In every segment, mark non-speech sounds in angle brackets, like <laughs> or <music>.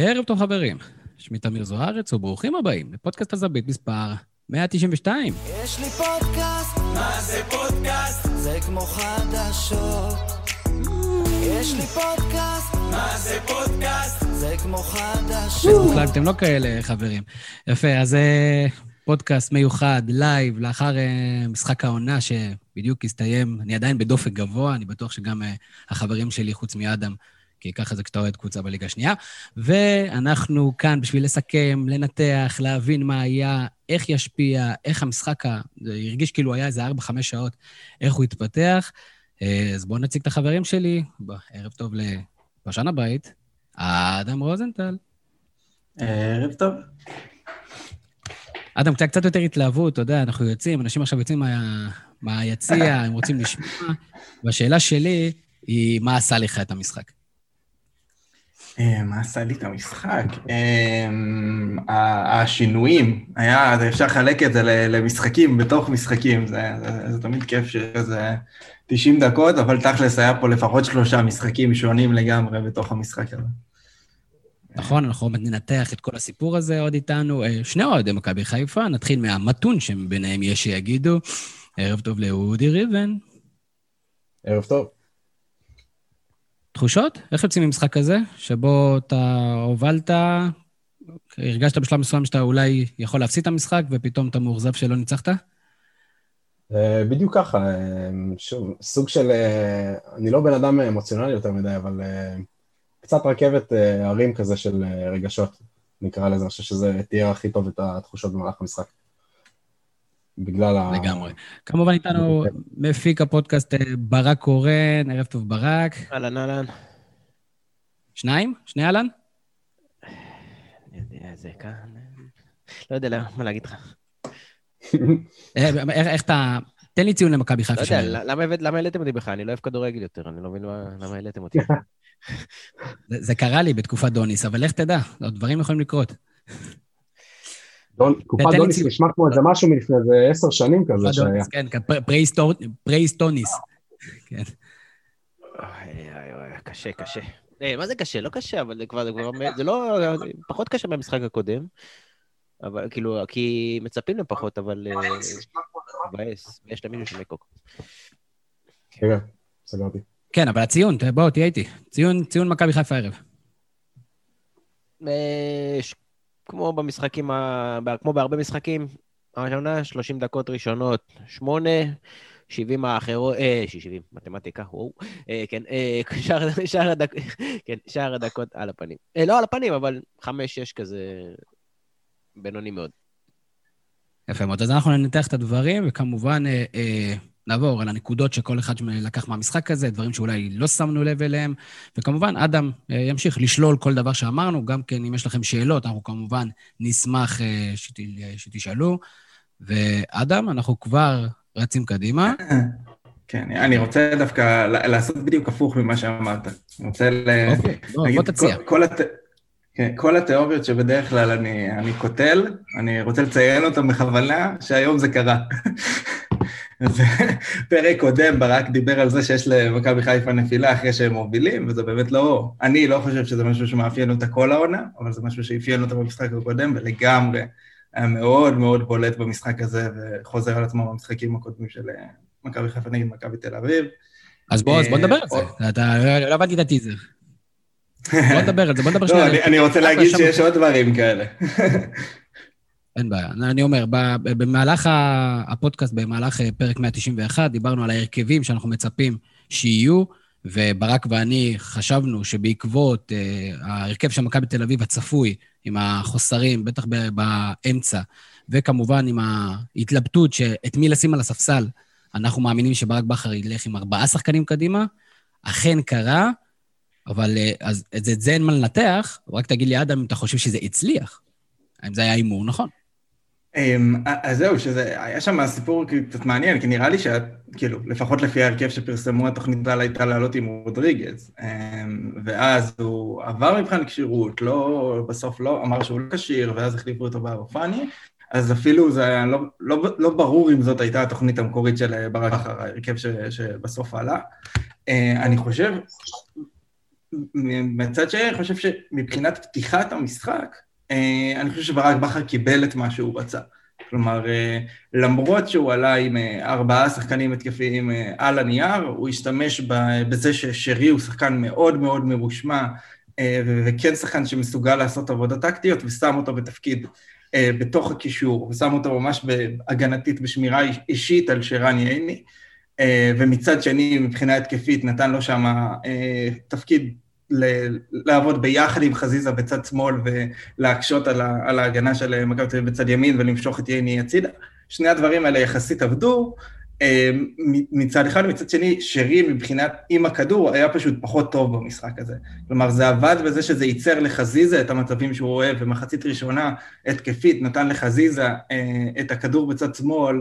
ערב טוב חברים, שמי תמיר זוארץ וברוכים הבאים לפודקאסט הזווית מספר 192. יש לי פודקאסט, מה זה פודקאסט? זה כמו חדשות. יש לי פודקאסט, מה זה פודקאסט? זה כמו חדשות. אתם לא כאלה חברים. יפה, אז אה, פודקאסט מיוחד, לייב, לאחר אה, משחק העונה שבדיוק הסתיים. אני עדיין בדופק גבוה, אני בטוח שגם אה, החברים שלי, חוץ מאדם, כי ככה זה כשאתה אוהד קבוצה בליגה השנייה. ואנחנו כאן בשביל לסכם, לנתח, להבין מה היה, איך ישפיע, איך המשחק, ה- זה הרגיש כאילו היה איזה 4-5 שעות, איך הוא התפתח. אה, אז בואו נציג את החברים שלי. בוא, ערב טוב לפרשן הבית, אדם רוזנטל. ערב טוב. אדם, קצת, קצת יותר התלהבות, אתה יודע, אנחנו יוצאים, אנשים עכשיו יוצאים מה, מהיציע, הם רוצים לשמוע, והשאלה שלי היא, מה עשה לך את המשחק? אה, מה עשה לי את המשחק? אה, השינויים, היה, אפשר לחלק את זה ל- למשחקים בתוך משחקים, זה, זה, זה תמיד כיף שזה 90 דקות, אבל תכלס היה פה לפחות שלושה משחקים שונים לגמרי בתוך המשחק הזה. נכון, אנחנו עוד ננתח את כל הסיפור הזה עוד איתנו. אה, שני אוהדי מכבי חיפה, נתחיל מהמתון שביניהם יש שיגידו. ערב טוב לאודי ריבן. ערב טוב. תחושות? איך יוצאים ממשחק כזה, שבו אתה הובלת, הרגשת בשלב מסוים שאתה אולי יכול להפסיד את המשחק, ופתאום אתה מאוכזב שלא ניצחת? אה, בדיוק ככה, אה, שוב, סוג של... אה, אני לא בן אדם אמוציונלי יותר מדי, אבל קצת רכבת הרים כזה של רגשות, נקרא לזה, אני חושב שזה תיאר הכי טוב את התחושות במהלך המשחק. בגלל ה... לגמרי. כמובן איתנו מפיק הפודקאסט אה, ברק קורן, ערב טוב ברק. אהלן, אהלן. שניים? שני אהלן? אני יודע, זה כאן... לא יודע מה להגיד לך. אה, איך איך אתה... תן לי ציון למכבי לא חיפה יודע, שלהם. למה העליתם אותי בכלל? אני לא אוהב כדורגל יותר, אני לא מבין מה- למה העליתם אותי. זה קרה לי בתקופת דוניס, אבל לך תדע, דברים יכולים לקרות. תקופת לי דוניס. נשמע כמו איזה משהו מלפני איזה עשר שנים כזה שהיה. כן, כן, פר- פרה-היסטור- פרה-היסטוניס. כן. קשה, קשה. אה, מה זה קשה? לא קשה, אבל זה כבר, זה כבר, זה לא, פחות קשה מהמשחק הקודם. אבל כאילו, כי מצפים לפחות, אבל... אה, מבאס, ויש למישהו שמקוק. רגע, סגרתי. כן, אבל הציון, ת- בוא, תהיה איתי. ציון ציון מכבי חיפה הערב. כמו במשחקים, כמו בהרבה משחקים, הראשונה, 30 דקות ראשונות, 8, 70 האחרות, אה, 70, מתמטיקה, וואו, אה, כן, אה, שאר, שאר, הדק, כן, שאר הדקות על הפנים. אה, לא על הפנים, אבל 5-6 כזה בינוני מאוד. יפה מאוד. אז אנחנו ננתח את הדברים, וכמובן אה, אה, נעבור על הנקודות שכל אחד לקח מהמשחק הזה, דברים שאולי לא שמנו לב אליהם, וכמובן, אדם אה, ימשיך לשלול כל דבר שאמרנו, גם כן, אם יש לכם שאלות, אנחנו כמובן נשמח אה, שת, שתשאלו. ואדם, אנחנו כבר רצים קדימה. כן, אני רוצה דווקא לעשות בדיוק הפוך ממה שאמרת. אני רוצה. אוקיי, בוא, נגיד, בוא תציע. כל, כל, הת... כן, כל התיאוריות שבדרך כלל אני, אני קוטל, אני רוצה לציין אותן בכוונה, שהיום זה קרה. פרק קודם ברק דיבר על זה שיש למכבי חיפה נפילה אחרי שהם מובילים, וזה באמת לא... אני לא חושב שזה משהו שמאפיין אותה כל העונה, אבל זה משהו שאפיין אותה במשחק הקודם, ולגמרי היה מאוד מאוד בולט במשחק הזה, וחוזר על עצמו במשחקים הקודמים של אה, מכבי חיפה נגד מכבי תל אביב. אז בוא, אז בוא נדבר על זה. אה, אתה, לא הבנתי את הטיזר. בוא נדבר על זה, בוא נדבר שנייה. לא, אני, אני רוצה להגיד שיש עוד דברים כאלה. אין בעיה. אני אומר, במהלך הפודקאסט, במהלך אה, פרק 191, דיברנו על ההרכבים שאנחנו מצפים שיהיו, וברק ואני חשבנו שבעקבות אה, ההרכב של מכבי תל אביב הצפוי, עם החוסרים, בטח באמצע, וכמובן עם ההתלבטות שאת מי לשים על הספסל, אנחנו מאמינים שברק בכר ילך עם ארבעה שחקנים קדימה. אכן קרה, אבל אה, אז את זה אין מה לנתח, רק תגיד לי, אדם, אם אתה חושב שזה הצליח. האם זה היה הימור נכון? אמ, אז זהו, שזה, היה שם סיפור קצת מעניין, כי נראה לי שאת, כאילו, לפחות לפי ההרכב שפרסמו, התוכנית בכלל הייתה לעלות עם רודריגז. אמ, ואז הוא עבר מבחן כשירות, לא, בסוף לא, אמר שהוא לא כשיר, ואז החליפו אותו בארופני. אז אפילו זה היה לא, לא, לא ברור אם זאת הייתה התוכנית המקורית של ברק אחר, ההרכב ש, שבסוף עלה. אה, אני חושב, מצד שני, אני חושב שמבחינת פתיחת המשחק, אה, אני חושב שברק בכר קיבל את מה שהוא רצה. כלומר, אה, למרות שהוא עלה עם אה, ארבעה שחקנים התקפיים על הנייר, הוא השתמש בזה ששרי הוא שחקן מאוד מאוד מרושמע, וכן שחקן שמסוגל לעשות עבודות טקטיות, ושם אותו בתפקיד בתוך הקישור, ושם אותו ממש הגנתית בשמירה אישית על שרן ייני, ומצד שני, מבחינה התקפית, נתן לו שם תפקיד לעבוד ביחד עם חזיזה בצד שמאל ולהקשות על, על ההגנה של מכבי תל אביב בצד ימין ולמשוך את ייני הצידה. שני הדברים האלה יחסית עבדו, מצד אחד, ומצד שני, שרי מבחינת עם הכדור היה פשוט פחות טוב במשחק הזה. כלומר, זה עבד בזה שזה ייצר לחזיזה את המצבים שהוא אוהב, ומחצית ראשונה התקפית נתן לחזיזה אה, את הכדור בצד שמאל,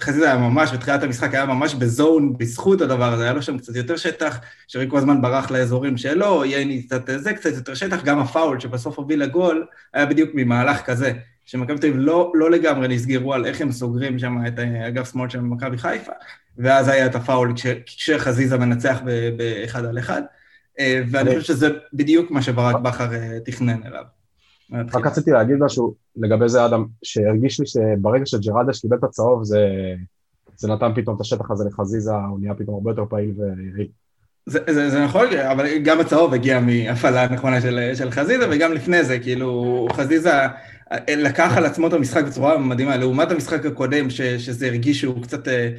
חזיזה היה ממש, בתחילת המשחק היה ממש בזון בזכות הדבר הזה, היה לו שם קצת יותר שטח, שרי כל הזמן ברח לאזורים שלו, ייני קצת זה, קצת יותר שטח, גם הפאול שבסוף הוביל לגול, היה בדיוק ממהלך כזה. שמכבי תל אביב לא, לא לגמרי נסגרו על איך הם סוגרים שם את אה, אגף שמאל של מכבי חיפה, ואז היה את הפאול כשחזיזה מנצח באחד על אחד, אה, ואני חושב שזה בדיוק מה שברק בכר אה, תכנן אליו. רק רציתי להגיד משהו לגבי זה, אדם, שהרגיש לי שברגע שג'רדש קיבל את הצהוב, זה, זה נתן פתאום את השטח הזה לחזיזה, הוא נהיה פתאום הרבה יותר פעיל ויעיל. זה, זה, זה נכון, אבל גם הצהוב הגיע מהפעלה נכונה של, של חזיזה, וגם לפני זה, כאילו, חזיזה לקח על עצמו את המשחק בצורה מדהימה, לעומת המשחק הקודם, ש, שזה הרגיש שהוא קצת אה,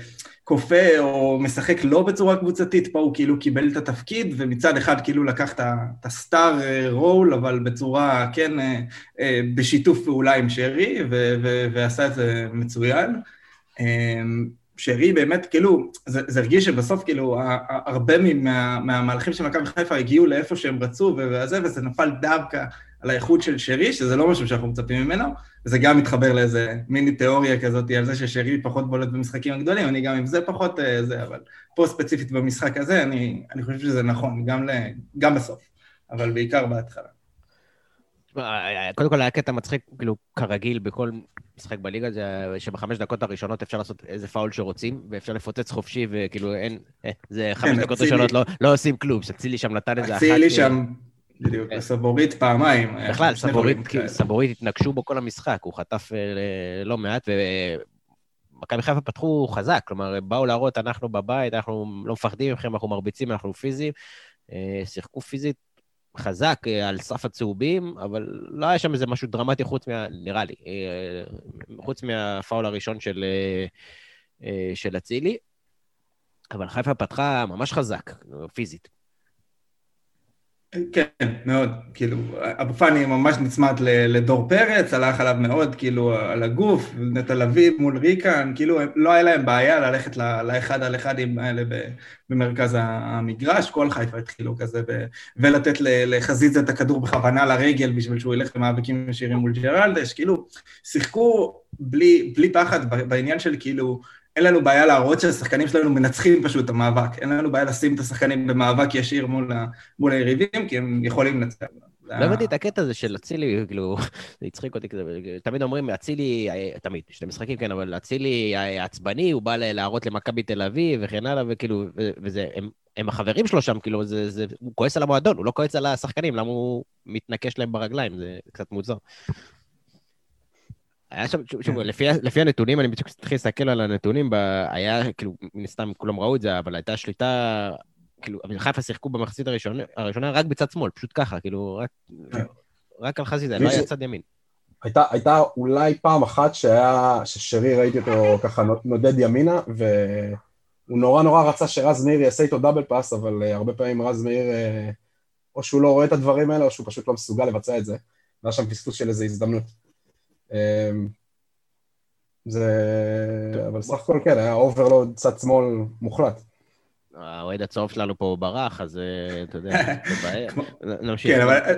כופה או משחק לא בצורה קבוצתית, פה הוא כאילו קיבל את התפקיד, ומצד אחד כאילו לקח את הסטאר רול, אבל בצורה, כן, אה, בשיתוף פעולה עם שרי, ו, ו, ועשה את זה מצוין. שרי באמת, כאילו, זה, זה הרגיש שבסוף, כאילו, הרבה מה, מהמהלכים של מכבי חיפה הגיעו לאיפה שהם רצו, וזה, וזה נפל דווקא על האיכות של שרי, שזה לא משהו שאנחנו מצפים ממנו, וזה גם מתחבר לאיזה מיני תיאוריה כזאת על זה ששרי פחות בולט במשחקים הגדולים, אני גם עם זה פחות אה, זה, אבל פה ספציפית במשחק הזה, אני, אני חושב שזה נכון, גם, ל, גם בסוף, אבל בעיקר בהתחלה. קודם כל היה קטע מצחיק, כאילו, כרגיל בכל משחק בליגה, זה שבחמש דקות הראשונות אפשר לעשות איזה פאול שרוצים, ואפשר לפוצץ חופשי, וכאילו אין, אה, זה חמש כן, דקות ראשונות לא, לא עושים כלום, שאצילי שם נתן איזה אחת. אצילי שם, בדיוק, כן. סבורית פעמיים. בכלל, סבורית התנגשו בו כל המשחק, הוא חטף אה, לא מעט, ומכבי חיפה פתחו חזק, כלומר, באו להראות, אנחנו בבית, אנחנו לא מפחדים מכם, אנחנו מרביצים, אנחנו פיזיים. אה, שיחקו פיזית חזק אה, על סף הצהובים, אבל לא היה שם איזה משהו דרמטי חוץ מה... נראה לי, חוץ מהפאול הראשון של, של אצילי. אבל חיפה פתחה ממש חזק, פיזית. כן, מאוד, כאילו, אבו פאני ממש נצמד לדור פרץ, הלך עליו מאוד, כאילו, על הגוף, נטע לביא מול ריקן, כאילו, לא היה להם בעיה ללכת לאחד על אחדים האלה במרכז המגרש, כל חיפה התחילו כזה, ולתת לחזיזה את הכדור בכוונה לרגל בשביל שהוא ילך למאבקים ישירים מול ג'רלדש, כאילו, שיחקו בלי, בלי פחד בעניין של כאילו, אין לנו בעיה להראות שהשחקנים שלנו מנצחים פשוט את המאבק. אין לנו בעיה לשים את השחקנים במאבק ישיר מול, ה, מול היריבים, כי הם יכולים לנצח. לא הבנתי את הקטע הזה של אצילי, כאילו, <laughs> זה הצחיק אותי כזה, תמיד אומרים, אצילי, תמיד, שני משחקים כן, אבל אצילי עצבני, הוא בא להראות למכבי תל אביב וכן הלאה, וכאילו, וזה, הם, הם החברים שלו שם, כאילו, זה, זה, הוא כועס על המועדון, הוא לא כועס על השחקנים, למה הוא מתנקש להם ברגליים, זה קצת מוזר. היה שם, שוב, שוב כן. לפי, לפי הנתונים, אני בדיוק צריך להסתכל על הנתונים, ב, היה, כאילו, מן הסתם כולם ראו את זה, אבל הייתה שליטה, כאילו, חיפה שיחקו במחצית הראשונה, הראשונה רק בצד שמאל, פשוט ככה, כאילו, רק, כן. רק על חזיזה, לא היה צד ימין. הייתה, הייתה אולי פעם אחת שהיה, ששרי ראיתי אותו ככה נודד ימינה, והוא נורא נורא רצה שרז מאיר יעשה איתו דאבל פאס, אבל uh, הרבה פעמים רז מאיר, uh, או שהוא לא רואה את הדברים האלה, או שהוא פשוט לא מסוגל לבצע את זה. והיה שם פספוס של איזו הזדמנות. אמ, זה... אבל סך הכל כן, היה overload צד שמאל מוחלט. האוהד הצהוב שלנו פה ברח, אז אה, אתה יודע, <laughs> זה בעיה. נמשיך. כן, אבל אה,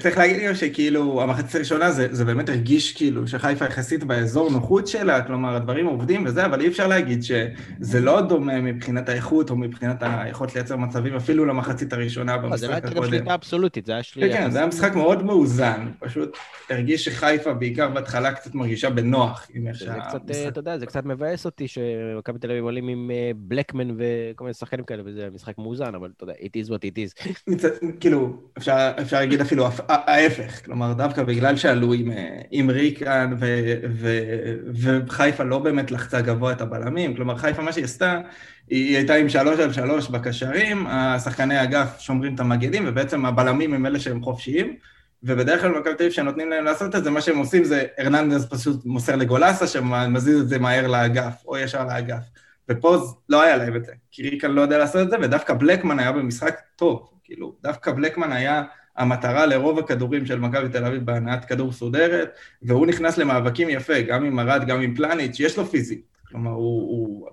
צריך להגיד גם שכאילו, המחצית הראשונה זה באמת הרגיש כאילו שחיפה יחסית באזור נוחות שלה, כלומר, הדברים עובדים וזה, אבל אי אפשר להגיד שזה לא דומה מבחינת האיכות או מבחינת היכולת לייצר מצבים אפילו למחצית הראשונה במשחק הקודם. זה לא הייתה גם שליטה אבסולוטית, זה היה שליטה. כן, זה היה משחק מאוד מאוזן, פשוט הרגיש שחיפה בעיקר בהתחלה קצת מרגישה בנוח עם איך שהמשחק... אתה יודע, זה קצת מבאס אותי שמכבי תל אביב עולים עם בלקמן וכל מיני שחקנים כאלה, וזה משחק מאוזן, אבל אתה יודע, it is what it is. כאילו, אפשר, להגיד אפילו ההפך, כלומר, דווקא בגלל שעלו עם, עם ריקן וחיפה לא באמת לחצה גבוה את הבלמים, כלומר, חיפה, מה שהיא עשתה, היא הייתה עם שלוש על שלוש בקשרים, השחקני אגף שומרים את המגנים, ובעצם הבלמים הם אלה שהם חופשיים. ובדרך כלל במכבי תל אביב שנותנים להם לעשות את זה, מה שהם עושים זה ארננדז פשוט מוסר לגולסה, שמזיז את זה מהר לאגף, או ישר לאגף. ופה לא היה להם את זה, כי ריקן לא יודע לעשות את זה, ודווקא בלקמן היה במשחק טוב, כאילו, דווקא בלקמן היה המטרה לרוב הכדורים של מכבי תל אביב בהנעת כדור סודרת, והוא נכנס למאבקים יפה, גם עם ארד, גם עם פלניץ', יש לו פיזי. כלומר, הוא, הוא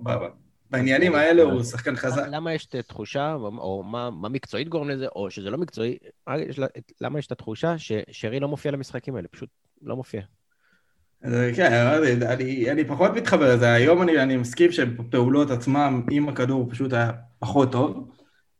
בעניינים האלה הוא שחקן חזק. למה יש את התחושה, או מה, מה מקצועית גורם לזה, או שזה לא מקצועי, למה יש את התחושה ששרי לא מופיע למשחקים האלה? פשוט לא מופיע. כן, אני, אני פחות מתחבר לזה. היום אני, אני מסכים שפעולות עצמם עם הכדור פשוט היה פחות טוב.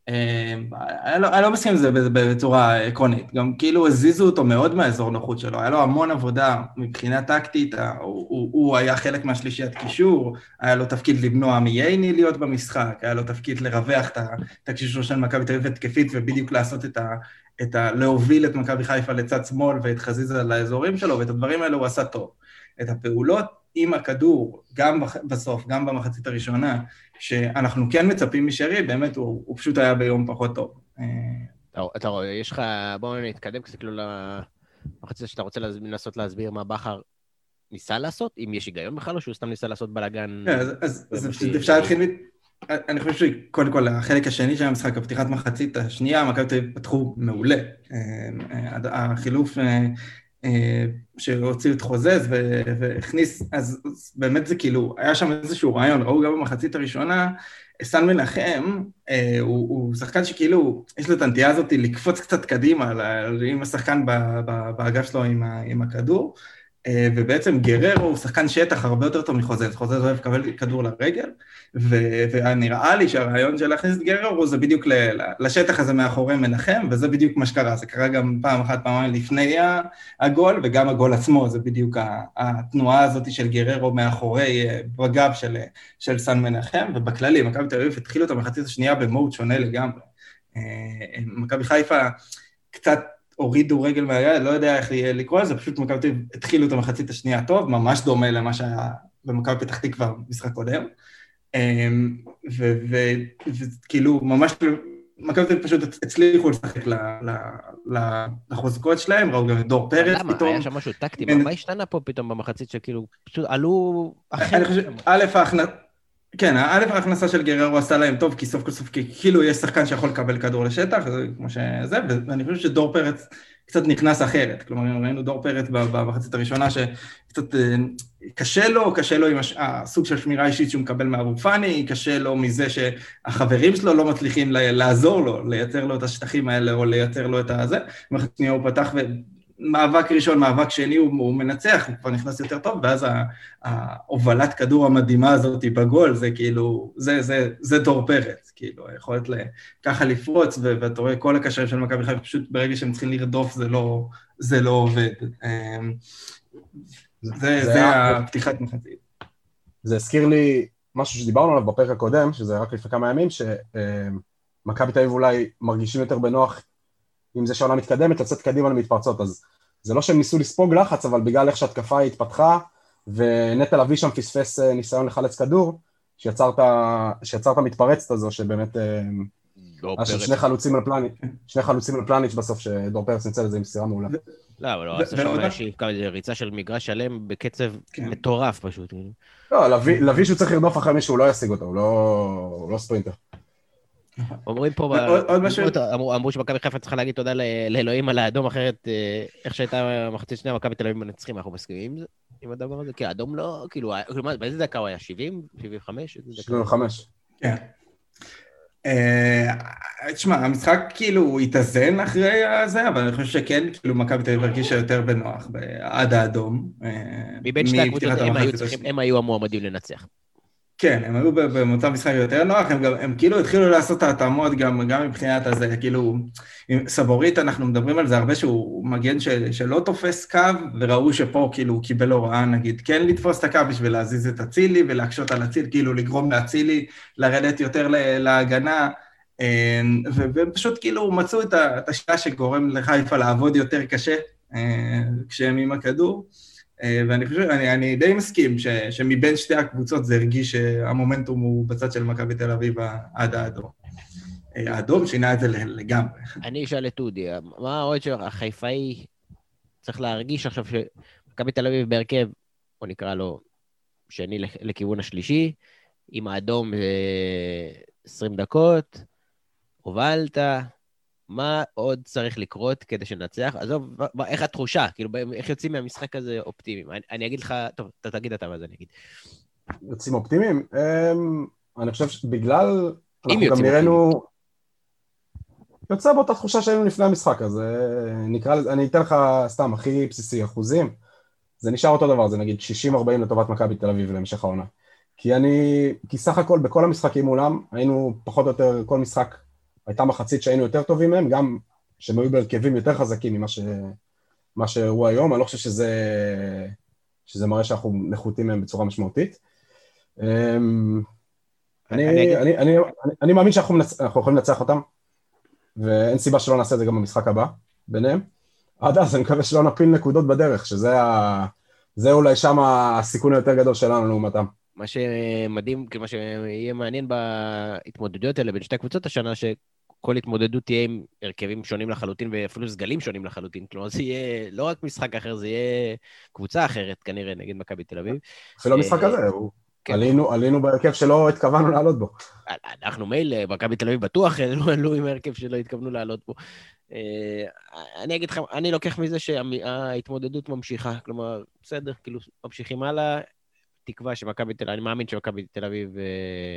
אני לא, אני לא מסכים עם זה בצורה עקרונית, גם כאילו הזיזו אותו מאוד מהאזור נוחות שלו, היה לו המון עבודה מבחינה טקטית, הוא, הוא, הוא היה חלק מהשלישיית קישור, היה לו תפקיד למנוע מייני להיות במשחק, היה לו תפקיד לרווח את הקישור של מכבי תל אביב התקפית ובדיוק לעשות את ה... את ה... להוביל את מכבי חיפה לצד שמאל ואת חזיזה לאזורים שלו, ואת הדברים האלה הוא עשה טוב. את הפעולות עם הכדור, גם בסוף, גם במחצית הראשונה, שאנחנו כן מצפים משרי, באמת הוא, הוא פשוט היה ביום פחות טוב. אתה רואה, יש לך, בואו נתקדם קצת כאילו למחצית שאתה רוצה לנסות להסביר מה בכר ניסה לעשות, אם יש היגיון בכלל, או שהוא סתם ניסה לעשות בלאגן... כן, אז, אז, אז אפשר להתחיל... אני חושב שקודם כל, החלק השני של המשחק, הפתיחת מחצית השנייה, מכבי תל אביב פתחו מעולה. אה, אה, החילוף אה, שהוציא את חוזז והכניס, אז, באמת זה כאילו, היה שם איזשהו רעיון, ראו גם במחצית הראשונה, סן מנחם, אה, הוא, הוא שחקן שכאילו, יש לו את הנטייה הזאת לקפוץ קצת קדימה, עם השחקן באגף שלו עם, עם הכדור, ובעצם גררו הוא שחקן שטח הרבה יותר טוב מחוזז, חוזז אוהב לקבל כדור לרגל, ונראה לי שהרעיון של להכניס את גררו זה בדיוק לשטח הזה מאחורי מנחם, וזה בדיוק מה שקרה, זה קרה גם פעם אחת, פעמיים לפני הגול, וגם הגול עצמו, זה בדיוק התנועה הזאת של גררו מאחורי, אה, בגב של, של סן מנחם, ובכללי, מכבי תל אביב התחילו את המחצית השנייה במוד שונה לגמרי. אה, מכבי חיפה קצת הורידו רגל מהיד, לא יודע איך לקרוא לזה, פשוט מכבי תל אביב התחילו את המחצית השנייה טוב, ממש דומה למה שהיה במכבי פתח תקווה במשחק קודם. אמ, וכאילו, ממש, מכבי תל אביב פשוט הצליחו לשחק לחוזקות שלהם, ראו גם את דור פרץ פתאום. למה? היה שם משהו טקטי, מה השתנה פה פתאום במחצית שכאילו, פשוט עלו? אני חושב, א'. כן, א', ההכנסה של גררו עשתה להם טוב, כי סוף כל סוף כאילו יש שחקן שיכול לקבל כדור לשטח, זה כמו שזה, ואני חושב שדור פרץ קצת נכנס אחרת. כלומר, ראינו דור פרץ במחצית הראשונה שקצת אה, קשה לו, קשה לו עם הסוג של שמירה אישית שהוא מקבל מאבו פאני, קשה לו מזה שהחברים שלו לא מצליחים לעזור לו, לייצר לו את השטחים האלה או לייצר לו את הזה. במחצית שנייה הוא פתח מאבק ראשון, מאבק שני, הוא, הוא מנצח, הוא כבר נכנס יותר טוב, ואז ההובלת כדור המדהימה הזאת בגול, זה כאילו, זה, זה, זה דור פרץ, כאילו, היכולת ככה לפרוץ, ואתה רואה כל הקשרים של מכבי חיפה, פשוט ברגע שהם צריכים לרדוף, זה לא, זה לא עובד. אמ, זה, זה, זה הפתיחת מחצית. זה הזכיר לי משהו שדיברנו עליו בפרק הקודם, שזה רק לפני כמה ימים, שמכבי תל אביב אולי מרגישים יותר בנוח אם זה שהעונה מתקדמת, לצאת קדימה למתפרצות, אז זה לא שהם ניסו לספוג לחץ, אבל בגלל איך שהתקפה התפתחה, ונטע לביא שם פספס אה, ניסיון לחלץ כדור, שיצר את המתפרצת הזו, שבאמת... אה, היה שם שני חלוצים על פלניץ', שני חלוצים על פלניץ' בסוף, שדור פרץ ניצל את זה עם מסירה מעולה. לא, אבל הוא עשה שם ריצה של מגרש שלם בקצב כן. מטורף פשוט. לא, לביא שהוא צריך לרדוף אחרי מישהו, הוא לא ישיג אותו, הוא לא, לא ספרינטר. אומרים פה, עוד משהו? אמרו שמכבי חיפה צריכה להגיד תודה לאלוהים על האדום, אחרת אה, איך שהייתה מחצית שנייה, מכבי תל אביב מנצחים, אנחנו מסכימים עם הדבר הזה? כי האדום לא, כאילו, באיזה דקה הוא היה? 70? 75? 75. כן. אה, תשמע, המשחק כאילו התאזן אחרי זה, אבל אני חושב שכן, כאילו מכבי תל אביב הרגישה יותר בנוח עד האדום. אה, מבין שתי הקבוצות, הם היו המועמדים לנצח. כן, הם היו במצב משחק יותר נוח, הם, גם, הם כאילו התחילו לעשות את ההתאמות גם, גם מבחינת הזה, כאילו, עם סבורית אנחנו מדברים על זה הרבה שהוא מגן של, שלא תופס קו, וראו שפה כאילו הוא קיבל הוראה נגיד כן לתפוס את הקו בשביל להזיז את אצילי ולהקשות על אצילי, כאילו לגרום לאצילי לרדת יותר להגנה, אה, והם פשוט כאילו מצאו את השיטה שגורם לחיפה לעבוד יותר קשה אה, כשהם עם הכדור. אה, ואני חושב, אני, אני די מסכים ש, שמבין שתי הקבוצות זה הרגיש שהמומנטום הוא בצד של מכבי תל אביב עד האדום. אה, האדום שינה את זה לגמרי. אני אשאל את אודי, מה עוד שהחיפאי צריך להרגיש עכשיו שמכבי תל אביב בהרכב, בוא נקרא לו שני לכיוון השלישי, עם האדום 20 דקות, הובלת, מה עוד צריך לקרות כדי שננצח? עזוב, איך התחושה? כאילו, איך יוצאים מהמשחק הזה אופטימיים? אני, אני אגיד לך, טוב, אתה תגיד אתה ואז אני אגיד. יוצאים אופטימיים? Um, אני חושב שבגלל... אם יוצאים נראינו... יוצא באותה תחושה שהיינו לפני המשחק, אז uh, נקרא לזה, אני אתן לך סתם הכי בסיסי, אחוזים. זה נשאר אותו דבר, זה נגיד 60-40 לטובת מכבי תל אביב להמשך העונה. כי אני, כי סך הכל בכל המשחקים מולם, היינו פחות או יותר, כל משחק הייתה מחצית שהיינו יותר טובים מהם, גם שהם היו בהרכבים יותר חזקים ממה ש... מה שהראו היום, אני לא חושב שזה, שזה מראה שאנחנו נחותים מהם בצורה משמעותית. אמ, אני, אני, אני, אני מאמין שאנחנו מנצ... יכולים לנצח אותם, ואין סיבה שלא נעשה את זה גם במשחק הבא ביניהם. עד אז אני מקווה שלא נפיל נקודות בדרך, שזה ה... זה אולי שם הסיכון היותר גדול שלנו לעומתם. מה שמדהים, כאילו מה שיהיה מעניין בהתמודדויות האלה בין שתי הקבוצות השנה, שכל התמודדות תהיה עם הרכבים שונים לחלוטין ואפילו סגלים שונים לחלוטין. כלומר, זה יהיה לא רק משחק אחר, זה יהיה קבוצה אחרת כנראה נגד מכבי תל אביב. אפילו המשחק הזה, הוא... כן. עלינו, עלינו בהרכב שלא התכוונו לעלות בו. אנחנו מילא, מכבי תל אביב בטוח עלו עם ההרכב שלא התכוונו לעלות בו. אה, אני אגיד לך, אני לוקח מזה שההתמודדות ממשיכה. כלומר, בסדר, כאילו, ממשיכים הלאה, תקווה שמכבי תל אביב, אני מאמין שמכבי תל אביב אה,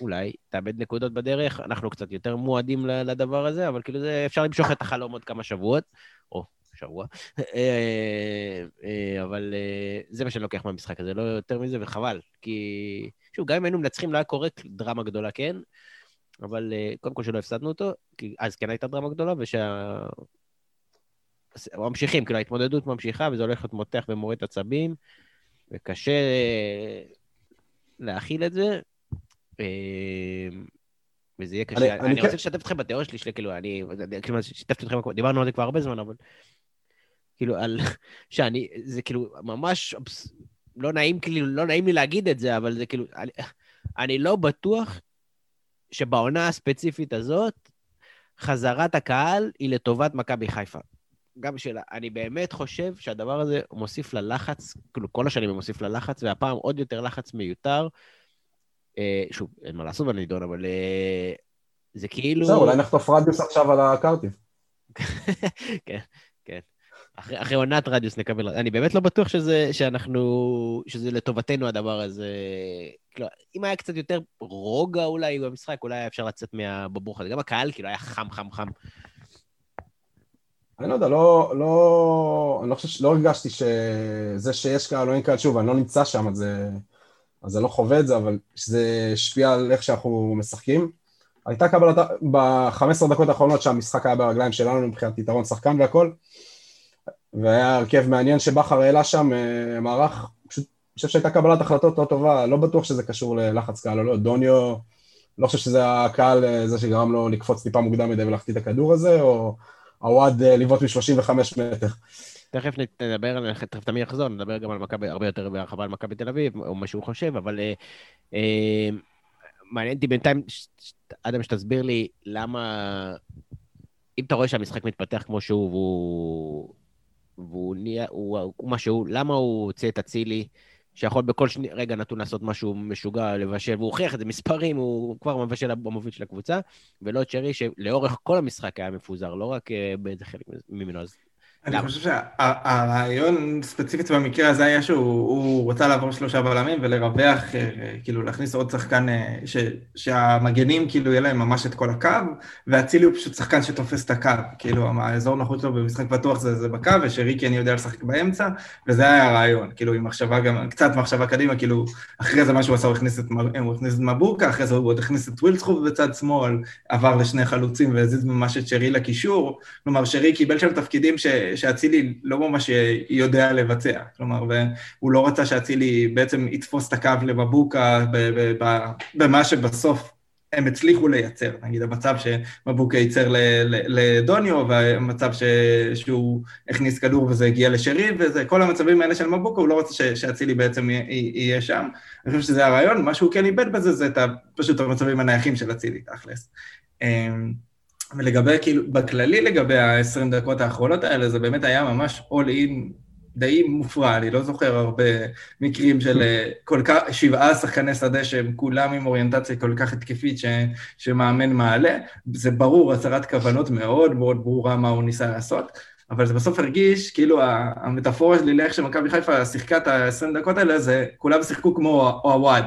אולי תאבד נקודות בדרך, אנחנו קצת יותר מועדים לדבר הזה, אבל כאילו זה, אפשר למשוך את החלום עוד כמה שבועות, או שבוע, אה, אה, אבל זה מה שאני לוקח מהמשחק הזה, לא יותר מזה, וחבל, כי שוב, גם אם היינו מנצחים, לא היה קורה דרמה גדולה, כן, אבל קודם כל שלא הפסדנו אותו, כי אז כן הייתה דרמה גדולה, ושה... ממשיכים, כאילו ההתמודדות ממשיכה, וזה הולך להיות מותח ומוריד עצבים. וקשה להכיל את זה, אה, וזה יהיה קשה. אני, אני, אני רוצה לשתף אתכם בתיאוריה שלי, כאילו, אני, כאילו, שיתפתי אתכם, דיברנו על זה כבר הרבה זמן, אבל כאילו, על, <laughs> שאני, זה כאילו ממש, לא נעים, כאילו, לא נעים לי להגיד את זה, אבל זה כאילו, אני, אני לא בטוח שבעונה הספציפית הזאת, חזרת הקהל היא לטובת מכבי חיפה. גם שאלה, אני באמת חושב שהדבר הזה מוסיף ללחץ, כאילו כל השנים הוא מוסיף ללחץ, והפעם עוד יותר לחץ מיותר. אה, שוב, אין מה לעשות בנידון, אבל אה, זה כאילו... זהו, אולי נחטוף רדיוס עכשיו על הקרטיב. <laughs> כן, כן. אחרי, אחרי עונת רדיוס נקבל... אני באמת לא בטוח שזה, שאנחנו... שזה לטובתנו הדבר הזה. כאילו, אם היה קצת יותר רוגע אולי במשחק, אולי היה אפשר לצאת מהבבוך הזה. גם הקהל כאילו היה חם, חם, חם. אני לא יודע, לא, לא, אני לא חושב, לא הרגשתי שזה שיש קהל או אין קהל, שוב, אני לא נמצא שם, אז, אז אני לא חווה את זה, אבל שזה השפיע על איך שאנחנו משחקים. הייתה קבלת, ב-15 דקות האחרונות שהמשחק היה ברגליים שלנו מבחינת יתרון שחקן והכל, והיה הרכב מעניין שבכר העלה שם אה, מערך, פשוט, אני חושב שהייתה קבלת החלטות לא טובה, לא בטוח שזה קשור ללחץ קהל או לא, דוניו, לא חושב שזה הקהל, אה, זה שגרם לו לקפוץ טיפה מוקדם מדי ולהחטיא את הכדור הזה, או... הוואד אה, לבעוט מ-35 מטר. תכף נדבר, תכף תמיר יחזור, נדבר גם על מכבי, הרבה יותר בהרחבה על מכבי תל אביב, או מה שהוא חושב, אבל אה, אה, מעניין אותי בינתיים, אדם, שתסביר לי למה, אם אתה רואה שהמשחק מתפתח כמו שהוא, והוא, והוא נהיה, הוא, הוא מה שהוא, למה הוא הוציא את אצילי? שיכול בכל שני, רגע נתון לעשות משהו משוגע, לבשל, והוא הוכיח את זה מספרים, הוא כבר מבשל המוביל של הקבוצה, ולא צ'רי שלאורך כל המשחק היה מפוזר, לא רק uh, באיזה חלק ממנו. אז אני חושב שהרעיון ספציפית במקרה הזה היה שהוא רצה לעבור שלושה בלמים ולרווח, אה, כאילו להכניס עוד שחקן, אה, ש, שהמגנים כאילו יהיה להם ממש את כל הקו, ואצילי הוא פשוט שחקן שתופס את הקו, כאילו האזור נוחות שלו במשחק פתוח זה, זה בקו, ושריקי אני יודע לשחק באמצע, וזה היה הרעיון, כאילו עם מחשבה גם, קצת מחשבה קדימה, כאילו אחרי זה מה שהוא עשה, הוא הכניס את, הוא הכניס את מבוקה, אחרי זה הוא עוד הכניס את ווילסחוב בצד שמאל, עבר לשני חלוצים והזיז ממש את שרי לקישור, כלומר שרי קיבל שם תפקידים ש... שאצילי לא ממש יודע לבצע. כלומר, והוא לא רצה שאצילי בעצם יתפוס את הקו לבבוקה במה שבסוף הם הצליחו לייצר. נגיד, המצב שמבוקה ייצר לדוניו, והמצב. שהוא הכניס כדור וזה הגיע לשרי, וזה כל המצבים האלה של מבוקה, הוא לא רוצה שאצילי בעצם יהיה שם. אני חושב שזה הרעיון, מה שהוא כן איבד בזה זה את פשוט המצבים הנייחים של אצילי, תכלס. ולגבי, כאילו, בכללי לגבי ה-20 דקות האחרונות האלה, זה באמת היה ממש all in די מופרע, אני לא זוכר הרבה מקרים של אה, כל כך, שבעה שחקני שדה שהם כולם עם אוריינטציה כל כך התקפית ש, שמאמן מעלה. זה ברור, הצהרת כוונות מאוד מאוד ברורה מה הוא ניסה לעשות, אבל זה בסוף הרגיש, כאילו המטאפורה שלי לאיך שמכבי חיפה שיחקה את ה-20 דקות האלה, זה כולם שיחקו כמו הוואד.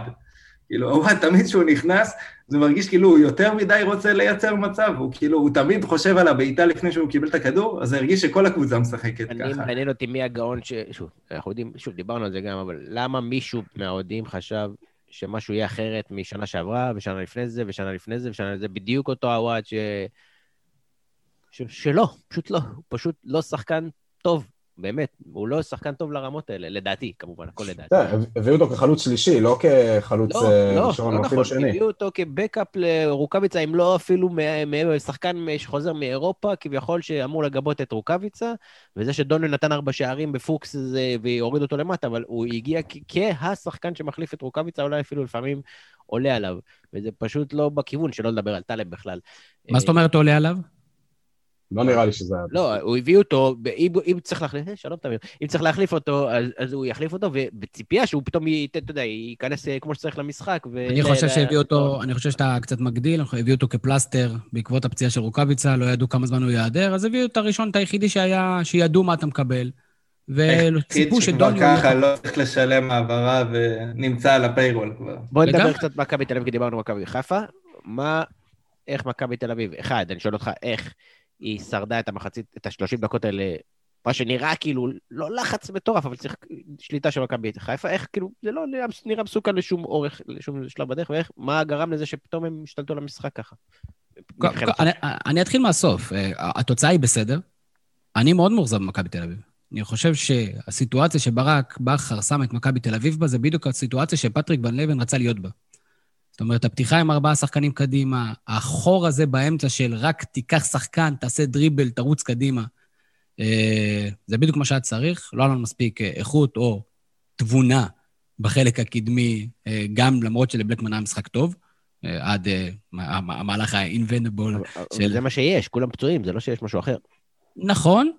כאילו, <laughs> הוואד תמיד כשהוא נכנס, זה מרגיש כאילו הוא יותר מדי רוצה לייצר מצב, הוא כאילו, הוא תמיד חושב על הבעיטה לפני שהוא קיבל את הכדור, אז זה הרגיש שכל הקבוצה משחקת אני, ככה. מעניין אותי מי הגאון ש... שוב, אנחנו יודעים, שוב, דיברנו על זה גם, אבל למה מישהו מהאוהדים חשב שמשהו יהיה אחרת משנה שעברה, ושנה לפני זה, ושנה לפני זה, ושנה לפני זה, בדיוק אותו הוואט ש... ש... שלא, פשוט לא, הוא פשוט לא שחקן טוב. באמת, הוא לא שחקן טוב לרמות האלה, לדעתי, כמובן, הכל לדעתי. הביאו אותו כחלוץ שלישי, לא כחלוץ לא, אה, לא, ראשון, לא, או אפילו נכון, שני. הביאו אותו כבקאפ לרוקאביצה, אם לא אפילו שחקן שחוזר מאירופה, כביכול שאמור לגבות את רוקאביצה, וזה שדוניו נתן ארבע שערים בפוקס והוריד אותו למטה, אבל הוא הגיע כהשחקן שמחליף את רוקאביצה, אולי אפילו לפעמים עולה עליו, וזה פשוט לא בכיוון, שלא לדבר על טלב בכלל. מה זאת אומרת עולה עליו? לא נראה לי שזה היה... לא, הוא הביא אותו, אם, אם צריך להחליף, אה, שלום תמיר, אם צריך להחליף אותו, אז, אז הוא יחליף אותו, ובציפייה שהוא פתאום, ייתן, אתה יודע, ייכנס אה, כמו שצריך למשחק. ו... אני חושב שהביא אותו, אני חושב שאתה קצת מגדיל, הביאו אותו כפלסטר בעקבות הפציעה של רוקאביצה, לא ידעו כמה זמן הוא ייעדר, אז הביאו את הראשון, את היחידי שהיה, שידעו מה אתה מקבל. וציפו שדוניו... שכבר ככה לא צריך לשלם העברה ונמצא על הפיירול כבר. בוא נדבר קצת מכבי תל אביב, כי דיברנו מכבי חיפה. מה, איך מכבי תל אביב, אחד, אני שואל אותך, איך היא שרדה את המחצית, את השלושים דקות האלה, מה שנראה כאילו, לא לחץ מטורף, אבל צריך שליטה של מכבי חיפה, איך כאילו, זה לא נראה מסוכן לשום אורך, לשום שלב בדרך, ואיך, מה גרם לזה שפתאום הם השתלטו על המשחק ככה? אני, אני אתחיל מהסוף. אה, התוצאה היא בסדר. אני מאוד מאוכזב במכבי תל אביב. אני חושב שהסיטואציה שברק בכר שם את מכבי תל אביב בה, זה בדיוק הסיטואציה שפטריק ון לבן רצה להיות בה. זאת אומרת, הפתיחה עם ארבעה שחקנים קדימה, החור הזה באמצע של רק תיקח שחקן, תעשה דריבל, תרוץ קדימה, אה, זה בדיוק מה שהיה צריך. לא היה לנו מספיק אה, איכות או תבונה בחלק הקדמי, אה, גם למרות שלבלקמן היה משחק טוב, עד המהלך ה-inventable של... זה מה שיש, כולם פצועים, זה לא שיש משהו אחר. נכון,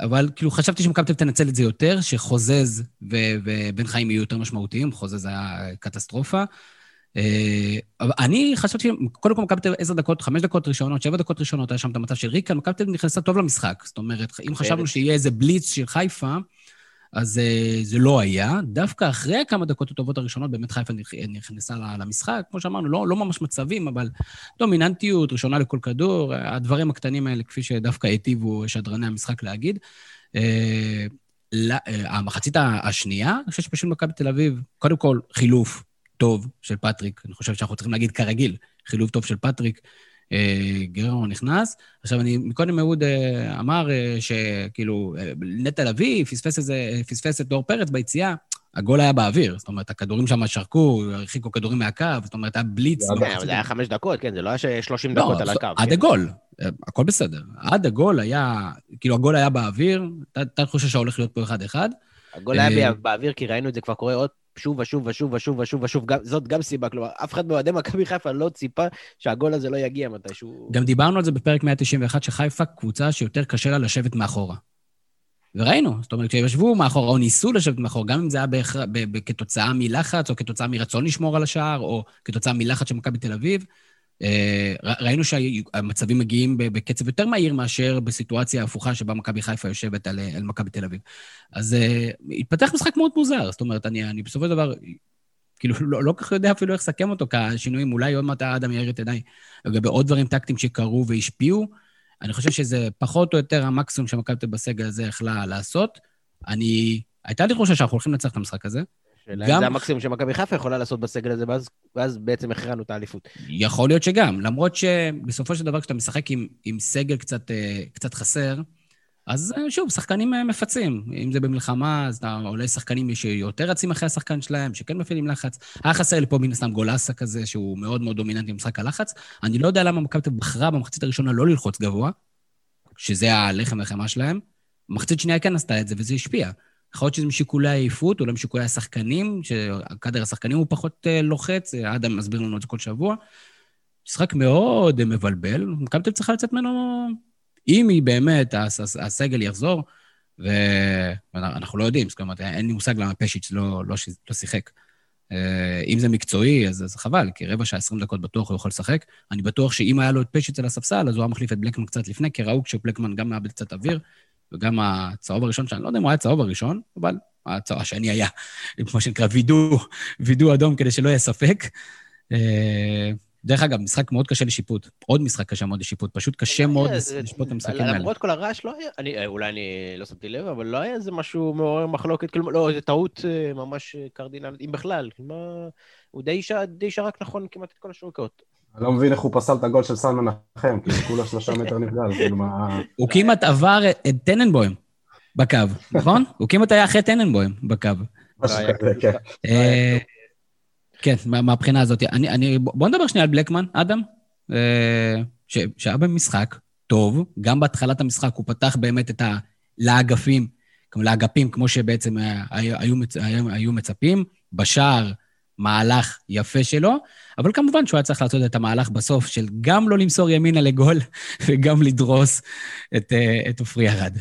אבל כאילו חשבתי שמכבי תנצל את זה יותר, שחוזז ובן חיים יהיו יותר משמעותיים, חוזז היה קטסטרופה. אה, אני חשבתי, קודם כל מכבי תל אביב עשר דקות, חמש דקות ראשונות, שבע דקות ראשונות, היה שם את המצב של ריקה, מכבי תל אביב נכנסה טוב למשחק. זאת אומרת, אם חשבנו שיהיה איזה בליץ של חיפה, אז uh, זה לא היה. דווקא אחרי כמה דקות הטובות הראשונות, באמת חיפה נכנסה למשחק. כמו שאמרנו, לא, לא ממש מצבים, אבל דומיננטיות, ראשונה לכל כדור, הדברים הקטנים האלה, כפי שדווקא היטיבו שדרני המשחק להגיד. לה, uh, המחצית השנייה, אני חושב שפשוט מכבי תל אביב, קודם כל, חילוף, טוב של פטריק, אני חושב שאנחנו צריכים להגיד כרגיל, חילוף טוב של פטריק. אה, גררו נכנס. עכשיו, אני, מקודם אהוד אה, אמר אה, שכאילו, נטע לביא פספס איזה, פספס את דור פרץ ביציאה. הגול היה באוויר, זאת אומרת, הכדורים שם שרקו, הרחיקו כדורים מהקו, זאת אומרת, היה בליץ. כן, זה היה חמש דקות, כן, זה לא היה שלושים לא, דקות על הקו. עד כן. הגול, הכל בסדר. עד הגול היה, כאילו, הגול היה באוויר, הייתה תחושה שהולך להיות פה אחד-אחד. הגול היה באוויר, כי ראינו את זה כבר קורה עוד שוב ושוב ושוב ושוב ושוב ושוב, זאת גם סיבה, כלומר, אף אחד מאוהדי מכבי חיפה לא ציפה שהגול הזה לא יגיע מתישהו. גם דיברנו על זה בפרק 191, שחיפה קבוצה שיותר קשה לה לשבת מאחורה. וראינו, זאת אומרת, כשהם ישבו מאחורה, או ניסו לשבת מאחורה, גם אם זה היה בהכ... ב... ב... כתוצאה מלחץ, או כתוצאה מרצון לשמור על השער, או כתוצאה מלחץ של מכבי תל אביב, ראינו שהמצבים מגיעים בקצב יותר מהיר מאשר בסיטואציה ההפוכה שבה מכבי חיפה יושבת על, על מכבי תל אביב. אז uh, התפתח משחק מאוד מוזר, זאת אומרת, אני, אני בסופו של דבר, כאילו, <laughs> לא, לא כך יודע אפילו איך לסכם אותו כשינויים, אולי עוד מעט האדם יאיר את עיניי לגבי עוד דברים טקטיים שקרו והשפיעו. אני חושב שזה פחות או יותר המקסימום שמכבי תל בסגל הזה יכלה לעשות. אני, הייתה לי תחושה שאנחנו הולכים לנצח את המשחק הזה. גם... זה המקסימום שמכבי חיפה יכולה לעשות בסגל הזה, ואז, ואז בעצם הכרענו את האליפות. יכול להיות שגם, למרות שבסופו של דבר כשאתה משחק עם, עם סגל קצת, אה, קצת חסר, אז אה, שוב, שחקנים אה, מפצים. אם זה במלחמה, אז אתה עולה שחקנים שיותר רצים אחרי השחקן שלהם, שכן מפעילים לחץ. היה חסר לי פה מן הסתם גולסה כזה, שהוא מאוד מאוד דומיננטי במשחק הלחץ. אני לא יודע למה מכבי בחרה במחצית הראשונה לא ללחוץ גבוה, שזה הלחם והחמה שלהם. במחצית שנייה כן עשתה את זה, וזה השפיע. יכול להיות שזה משיקולי העייפות, אולי משיקולי השחקנים, שקאדר השחקנים הוא פחות uh, לוחץ, אדם מסביר לנו את זה כל שבוע. משחק מאוד מבלבל, מכבי תל צריכה לצאת ממנו, אם היא באמת, הסגל יחזור, ואנחנו לא יודעים, זאת אומרת, אין לי מושג למה פשיץ' לא, לא, לא שיחק. אה, אם זה מקצועי, אז זה חבל, כי רבע שעה, עשרים דקות בטוח הוא יכול לשחק. אני בטוח שאם היה לו את פשיץ' על הספסל, אז הוא היה מחליף את בלקמן קצת לפני, כי ראו כשבלקמן גם מאבד קצת אוויר, וגם הצהוב הראשון, שאני לא יודע אם הוא היה צהוב הראשון, אבל הצהוב השני היה, כמו שנקרא, וידוא, וידוא אדום כדי שלא יהיה ספק. אה, דרך אגב, משחק מאוד קשה לשיפוט. עוד משחק קשה מאוד לשיפוט. פשוט קשה מאוד לשפוט את המשחקים האלה. למרות כל הרעש, לא היה, אני, אולי אני לא שמתי לב, אבל לא היה איזה משהו מעורר מחלוקת, כאילו, לא, זו טעות אה, ממש קרדינלית, אם בכלל. הוא די שרק נכון כמעט את כל השריקות. אני לא מבין איך הוא פסל את הגול של סן מנחם, כי כולה שלושה מטר נפגע, כאילו מה... הוא כמעט עבר את טננבוים בקו, נכון? <laughs> הוא כמעט היה אחרי טננבוים בקו. כן. אה, כן, מהבחינה הזאת. בוא נדבר שנייה על בלקמן, אדם, אה, שהיה במשחק טוב, גם בהתחלת המשחק הוא פתח באמת את ה... לאגפים, לאגפים, כמו שבעצם היו מצפים, בשער מהלך יפה שלו, אבל כמובן שהוא היה צריך לעשות את המהלך בסוף של גם לא למסור ימינה לגול <laughs> וגם לדרוס את, אה, את עופרי ארד.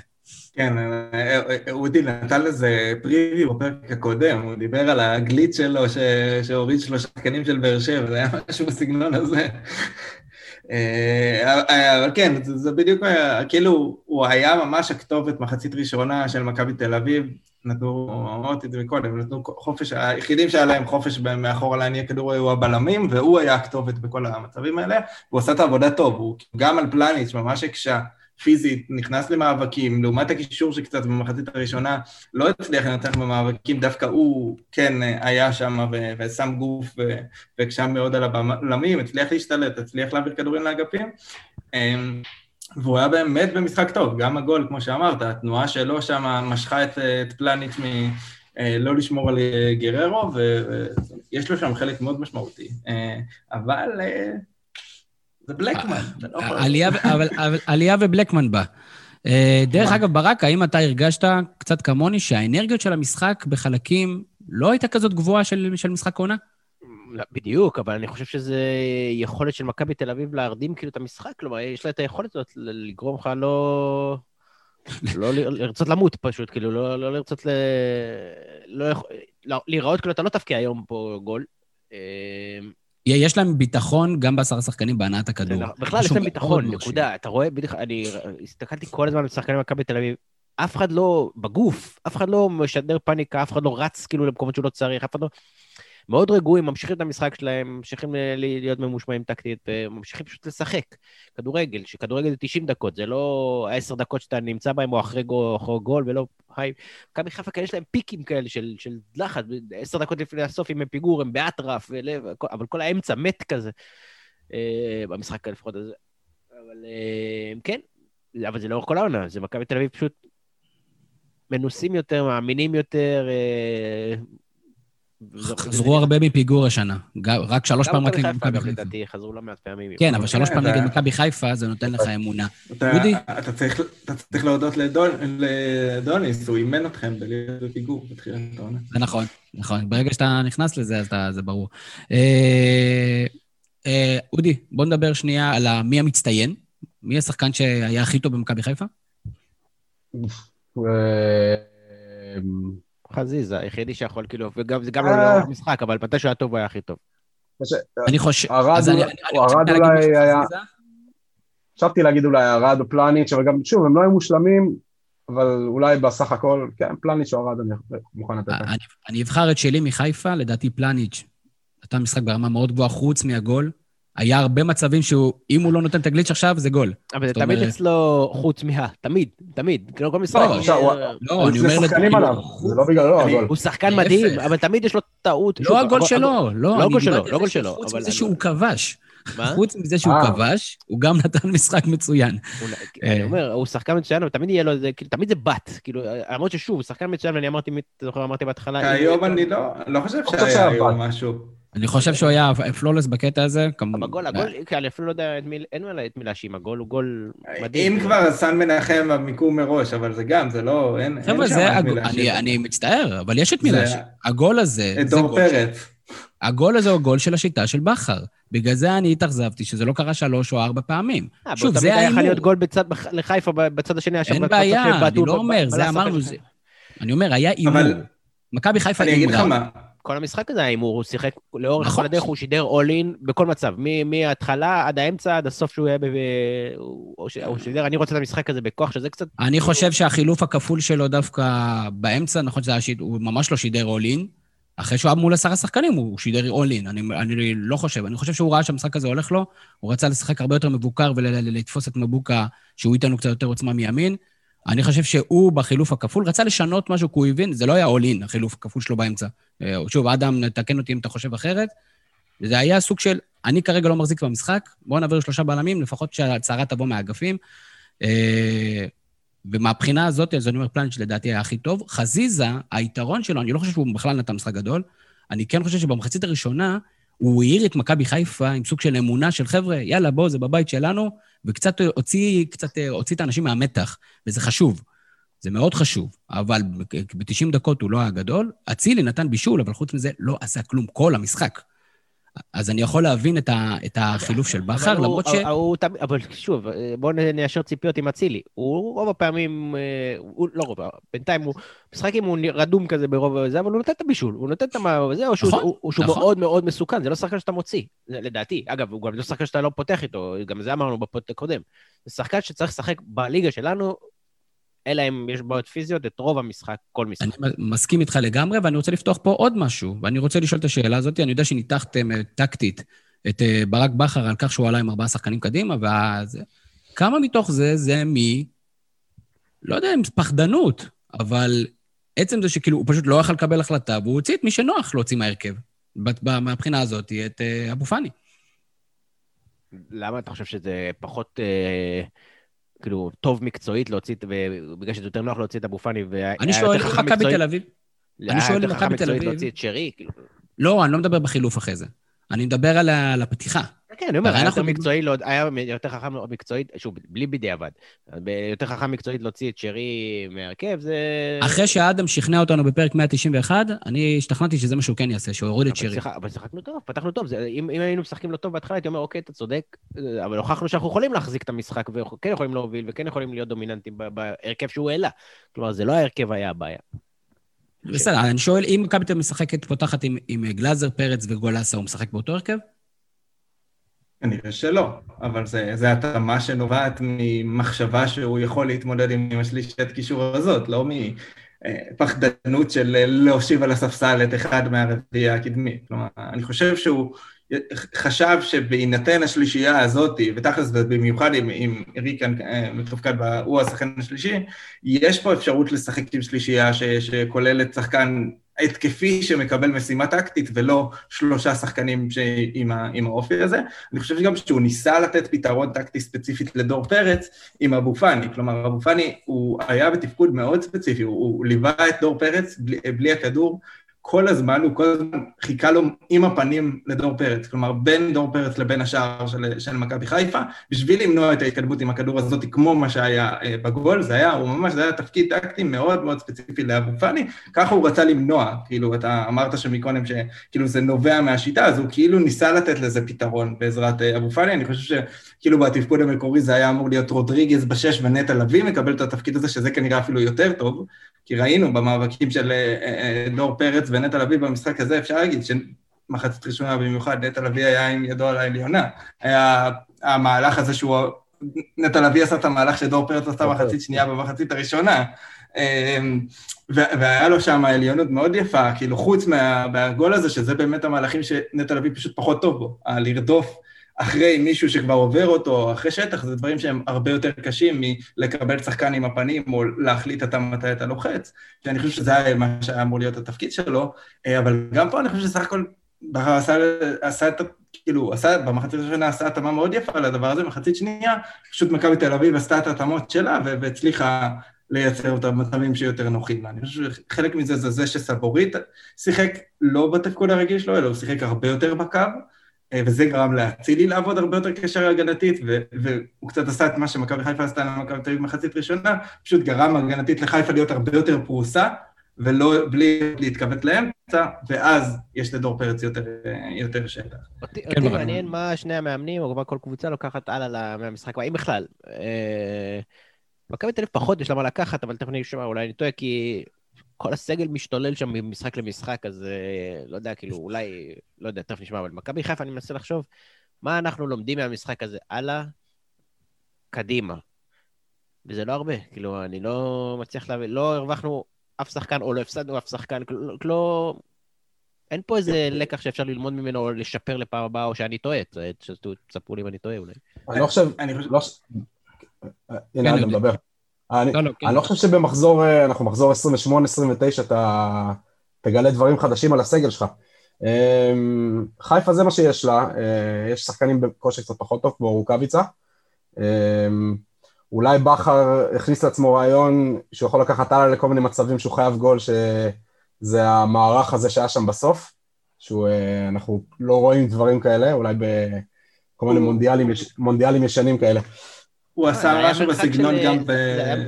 כן, אה, אה, אודי נתן לזה פריווי בפרק הקודם, הוא דיבר על הגליץ' שלו ש... שהוריד שלושה שחקנים של באר שבע, זה היה משהו בסגנון הזה. <laughs> אבל כן, זה בדיוק, כאילו, הוא היה ממש הכתובת מחצית ראשונה של מכבי תל אביב, נתנו, אמרתי את זה מקודם, נתנו חופש, היחידים שהיה להם חופש מאחורה להניע כדור היו הבלמים, והוא היה הכתובת בכל המצבים האלה, והוא עשה את העבודה טוב, הוא גם על פלניץ' ממש הקשה. פיזית, נכנס למאבקים, לעומת הקישור שקצת במחצית הראשונה לא הצליח לנצח במאבקים, דווקא הוא כן היה שם ושם גוף והקשה מאוד על הבלמים, הצליח להשתלט, הצליח להעביר כדורים לאגפים. והוא היה באמת במשחק טוב, גם הגול, כמו שאמרת, התנועה שלו שם משכה את, את פלניץ' מ... אה, לשמור על אה, גררו, ויש לו שם חלק מאוד משמעותי. אה, אבל זה בלקמן, אתה לא יכול... עלייה ובלקמן בא. דרך אגב, ברק, האם אתה הרגשת קצת כמוני שהאנרגיות של המשחק בחלקים לא הייתה כזאת גבוהה של, של משחק עונה? לא, בדיוק, אבל אני חושב שזה יכולת של מכבי תל אביב להרדים כאילו את המשחק, כלומר, יש לה את היכולת הזאת לגרום לך לא... <laughs> לא לרצות למות פשוט, כאילו, לא, לא לרצות ל... לא, לא, להיראות כאילו אתה לא תפקיע היום פה גול. אמ, יש להם ביטחון גם בעשרה שחקנים בהנעת הכדור. בכלל יש להם ביטחון, נקודה. אתה רואה, בדיוק, אני הסתכלתי כל הזמן על שחקנים במכבי תל אביב, אף אחד לא, בגוף, אף אחד לא משדר פאניקה, אף אחד לא רץ כאילו למקומות שהוא לא צריך, אף אחד לא... מאוד רגועים, ממשיכים את המשחק שלהם, ממשיכים להיות ממושמעים טקטית, וממשיכים פשוט לשחק. כדורגל, שכדורגל זה 90 דקות, זה לא 10 דקות שאתה נמצא בהם או אחרי גול, אחרי גול ולא היי. מכבי חיפה כאלה יש להם פיקים כאלה של, של לחץ, 10 דקות לפני הסוף, אם הם פיגור, הם באטרף, אבל כל האמצע מת כזה, אה, במשחק לפחות הזה. אבל אה, כן, אבל זה לאורך כל העונה, זה מכבי תל אביב פשוט מנוסים יותר, מאמינים יותר, אה, חזרו הרבה מפיגור השנה. רק שלוש פעמים רק נגד מכבי חיפה. לדעתי חזרו לא מעט פעמים. כן, אבל שלוש פעמים נגד מכבי חיפה, זה נותן לך אמונה. אודי? אתה צריך להודות לדוניס, הוא אימן אתכם בפיגור בתחילת העונה. זה נכון, נכון. ברגע שאתה נכנס לזה, אז זה ברור. אה, אה, אודי, בוא נדבר שנייה על מי המצטיין. מי השחקן שהיה הכי טוב במכבי חיפה? אה, חזיזה, היחידי שיכול, כאילו, וגם זה גם לא לאורך המשחק, אבל מתי שהוא היה טוב הוא היה הכי טוב. אני חושב... ארד אז אני- אולי- ארד היה-. חשבתי להגיד אולי ארד או פלניץ', אבל גם, שוב, הם לא היו מושלמים, אבל אולי בסך הכל, כן, פלניץ' או ארד אני מוכן לתת להם. אני, אני אבחר את שלי מחיפה, לדעתי פלניץ' נתן משחק ברמה מאוד גבוהה, חוץ מהגול. היה הרבה מצבים שהוא, אם הוא לא נותן את הגליץ' עכשיו, זה גול. אבל זה תמיד אצלו חוץ מה, תמיד, תמיד. כאילו כל משחק. לא, לא, אני זה אומר... שחקנים לדעתי, עליו, זה לא בגללו אני- הגול. הוא שחקן. מדהים, אבל תמיד יש לו טעות. שוב, לא הגול שלו, הגול- לא. לא הגול שלו, לא הגול זה שלו, אבל מזה אני- שהוא כבש. מה? חוץ מזה שהוא אה. כבש, הוא גם <laughs> נתן משחק מצוין. הוא- אה. אני אומר, הוא שחקן מצוין, אבל תמיד יהיה לו איזה, כאילו, תמיד זה בת. כאילו, למרות ששוב, הוא שחקן מצוין, ואני אמרתי, אתה זוכר, אמרתי בהתחלה... היום אני לא, לא חושב שהיה היום. משהו. אני חושב שהוא היה פלולס בקטע הזה. כמובן. אבל הגול, הגול, כן, אני אפילו לא יודע אין מה- את מי להאשים, הגול הוא גול מדהים. אם כבר, סן מנחם המיקום מראש, אבל זה גם, זה לא, אין שם זה... את מי להאשים. אני- אני מצטער, אבל יש את מי זה- להאשים. הגול הזה... את דור גול פרץ. הגול הזה הוא גול של השיטה של בכר. בגלל זה אני התאכזבתי שזה לא קרה שלוש או ארבע פעמים. אה, שוב, זה יכול ההימור. להיות גול לחיפה בצד השני, היה אין בעיה, אני לא אומר, זה אמרנו. זה... אני אומר, היה הימור. מכבי חיפה אני כל המשחק הזה הימור, הוא שיחק לאורך נכון. כל הדרך, הוא שידר אול אין בכל מצב, מההתחלה עד האמצע, עד הסוף שהוא היה ב... הוא הוא שידר, אני רוצה את המשחק הזה בכוח, שזה קצת... אני חושב שהחילוף הכפול שלו דווקא באמצע, נכון שזה היה שיד... הוא ממש לא שידר אול-אין. אחרי שהוא היה מול עשרה שחקנים, הוא שידר אול-אין. אני, אני לא חושב. אני חושב שהוא ראה שהמשחק הזה הולך לו, הוא רצה לשחק הרבה יותר מבוקר ולתפוס את מבוקה, שהוא ייתן לו קצת יותר עוצמה מימין. אני חושב שהוא בחילוף הכפול רצה לשנות משהו, כי הוא הבין, זה לא היה אול-אין, החילוף הכפול שלו באמצע. אה, שוב, אדם, תקן אותי אם אתה חושב אחרת. זה היה סוג של, אני כרגע לא מחזיק במשחק, בואו נעביר שלושה בלמים, לפחות שההצהרה תבוא מהאגפים. אה, ומהבחינה הזאת, אז אני אומר, פלניץ' לדעתי היה הכי טוב. חזיזה, היתרון שלו, אני לא חושב שהוא בכלל נתן משחק גדול, אני כן חושב שבמחצית הראשונה, הוא העיר את מכבי חיפה עם סוג של אמונה של חבר'ה, יאללה, בואו, זה בבית שלנו, וקצת הוציא, קצת אה, הוציא את האנשים מהמתח, וזה חשוב. זה מאוד חשוב, אבל ב-90 דקות הוא לא היה גדול. אצילי נתן בישול, אבל חוץ מזה לא עשה כלום כל המשחק. אז אני יכול להבין את, ה, את החילוף של בכר, אבל הוא- למרות ש... הוא תמיד- אבל שוב, בואו ניישר ציפיות עם אצילי. הוא רוב הפעמים, אה, הוא לא רוב, בינתיים הוא משחק אם הוא רדום כזה ברוב זה, אבל הוא נותן את הבישול, הוא נותן את מה... זה, או שהוא נכון, הוא- הוא שהוא נכון. מאוד מאוד מסוכן, זה לא שחקן שאתה מוציא, זה לדעתי. אגב, הוא גם לא שחקן שאתה לא פותח איתו, גם זה אמרנו בפודקאסט הקודם. זה שחקן שצריך לשחק בליגה שלנו, אלא אם יש בעיות פיזיות, את רוב המשחק, כל משחק. אני מסכים איתך לגמרי, ואני רוצה לפתוח פה עוד משהו, ואני רוצה לשאול את השאלה הזאת. אני יודע שניתחתם אה, טקטית את אה, ברק בכר על כך שהוא עלה עם ארבעה שחקנים קדימה, ואז... כמה מתוך זה זה מ... לא יודע אם פחדנות, אבל עצם זה שכאילו הוא פשוט לא יכול לקבל החלטה, והוא הוציא את מי שנוח להוציא מההרכב. מהבחינה הזאת, את אה, אבו פאני. למה אתה חושב שזה פחות, אה, כאילו, טוב מקצועית להוציא, ובגלל שזה יותר נוח להוציא את אבו פאני, אני שואל חכם מכבי תל אביב... אני שואל חכם מכבי תל אביב- להוציא את שרי, כאילו. לא, אני לא מדבר בחילוף אחרי זה. אני מדבר על הפתיחה. כן, אני אומר, היה יותר מקצועי, לא- היה יותר חכם מקצועית, שוב, בלי בדיעבד, יותר חכם מקצועית להוציא את שרי מהרכב, זה... אחרי שאדם שכנע אותנו בפרק 191, אני השתכנעתי שזה מה שהוא כן יעשה, שהוא יוריד את. שיחק- אבל שיחקנו טוב, פתחנו טוב. זה- אם אם היינו משחקים לא טוב בהתחלה, הייתי אומר, אוקיי, אתה צודק, אבל הוכחנו שאנחנו יכולים להחזיק את המשחק, וכן יכולים להוביל, וכן יכולים להיות דומיננטים בהרכב שהוא העלה. כלומר, זה לא ההרכב היה הבעיה. בסדר, אני שואל, אם מכבי תל משחקת, פותחת עם, עם גלאזר, פרץ וגולסה, הוא משחק באותו הרכב? כנראה שלא, אבל זה התאמה שנובעת ממחשבה שהוא יכול להתמודד עם השלישת קישור הזאת, לא מפחדנות של להושיב על הספסל את אחד מהרביעייה הקדמית. כלומר, אני חושב שהוא חשב שבהינתן השלישייה הזאת, ותכלס במיוחד אם, אם ריקן אה, מתופקד, בה, הוא השחקן השלישי, יש פה אפשרות לשחק עם שלישייה ש, שכוללת שחקן התקפי שמקבל משימה טקטית, ולא שלושה שחקנים ש... עם, ה... עם האופי הזה. אני חושב גם שהוא ניסה לתת פתרון טקטי ספציפית לדור פרץ עם אבו פאני. כלומר, אבו פאני הוא היה בתפקוד מאוד ספציפי, הוא, הוא ליווה את דור פרץ בלי, בלי הכדור. כל הזמן, הוא כל הזמן חיכה לו עם הפנים לדור פרץ, כלומר בין דור פרץ לבין השער של, של מכבי חיפה, בשביל למנוע את ההתקדמות עם הכדור הזאת, כמו מה שהיה אה, בגול, זה היה, הוא ממש, זה היה תפקיד טקטי מאוד מאוד ספציפי לאבו פאני, ככה הוא רצה למנוע, כאילו, אתה אמרת שמקודם שכאילו זה נובע מהשיטה, אז הוא כאילו ניסה לתת לזה פתרון בעזרת אה, אבו פאני, אני חושב שכאילו בתפקוד המקורי זה היה אמור להיות רודריגז בשש ונטע לביא מקבל את התפקיד הזה, שזה כנראה אפילו יותר טוב, כי ראינו במאבקים של דור פרץ ונטע לביא במשחק הזה, אפשר להגיד מחצית ראשונה במיוחד, נטע לביא היה עם ידו על העליונה. היה המהלך הזה שהוא... נטע לביא עשה את המהלך שדור פרץ עשה מחצית שנייה במחצית הראשונה. אמ, והיה לו שם עליונות מאוד יפה, כאילו חוץ מה, מהגול הזה, שזה באמת המהלכים שנטע לביא פשוט פחות טוב בו, לרדוף אחרי מישהו שכבר עובר אותו, אחרי שטח, זה דברים שהם הרבה יותר קשים מלקבל שחקן עם הפנים או להחליט אתה מתי אתה לוחץ, שאני חושב שזה היה מה שהיה אמור להיות התפקיד שלו, אה, אבל גם פה אני חושב שסך הכל עשה, עשה את, כאילו, עשה, במחצית הראשונה עשה התאמה מאוד יפה לדבר הזה, במחצית שנייה, פשוט מכבי תל אביב עשתה את ההתאמות שלה והצליחה לייצר את המצבים שיותר נוחים לה. אני חושב שחלק מזה זה זה שסבורית שיחק לא בתפקוד הרגיל שלו, אלא הוא שיחק הרבה יותר בקו, וזה גרם לאצילי לעבוד הרבה יותר קשר הגנתית, והוא קצת עשה את מה שמכבי חיפה עשתה למכבי תל אביב במחצית ראשונה, פשוט גרם הגנתית לחיפה להיות הרבה יותר פרוסה, ולא, בלי להתכווץ לאמצע, ואז יש לדור פרץ יותר, יותר שטח. אותי כן, מעניין מה שני המאמנים, או מה כל קבוצה לוקחת הלאה מהמשחק, אם בכלל. אה, מכבי תל אביב פחות יש לה מה לקחת, אבל תכף אני אשמע, אולי אני טועה, כי כל הסגל משתולל שם ממשחק למשחק, אז אה, לא יודע, כאילו, אולי, לא יודע, תכף נשמע, אבל מכבי חיפה, אני מנסה לחשוב, מה אנחנו לומדים מהמשחק הזה הלאה, קדימה. וזה לא הרבה, כאילו, אני לא מצליח להבין, לא הרווחנו אף שחקן, או לא הפסדנו אף שחקן, לא... אין פה איזה לקח שאפשר ללמוד ממנו או לשפר לפעם הבאה, או שאני טועה, תספרו לי אם אני טועה אולי. אני לא חושב, לא הנה, אני מדבר. אני לא, לא, כן. לא חושב שבמחזור, אה, אנחנו מחזור 28-29, אתה תגלה דברים חדשים על הסגל שלך. אמ, חיפה זה מה שיש לה, אה, יש שחקנים בכושר קצת פחות טוב, כמו רוקאביצה. אמ, אולי בכר הכניס לעצמו רעיון שהוא יכול לקחת הלאה לכל מיני מצבים שהוא חייב גול, שזה המערך הזה שהיה שם בסוף, שאנחנו אה, לא רואים דברים כאלה, אולי בכל מיני מונדיאלים, מונדיאלים ישנים כאלה. הוא עשה משהו בסגנון גם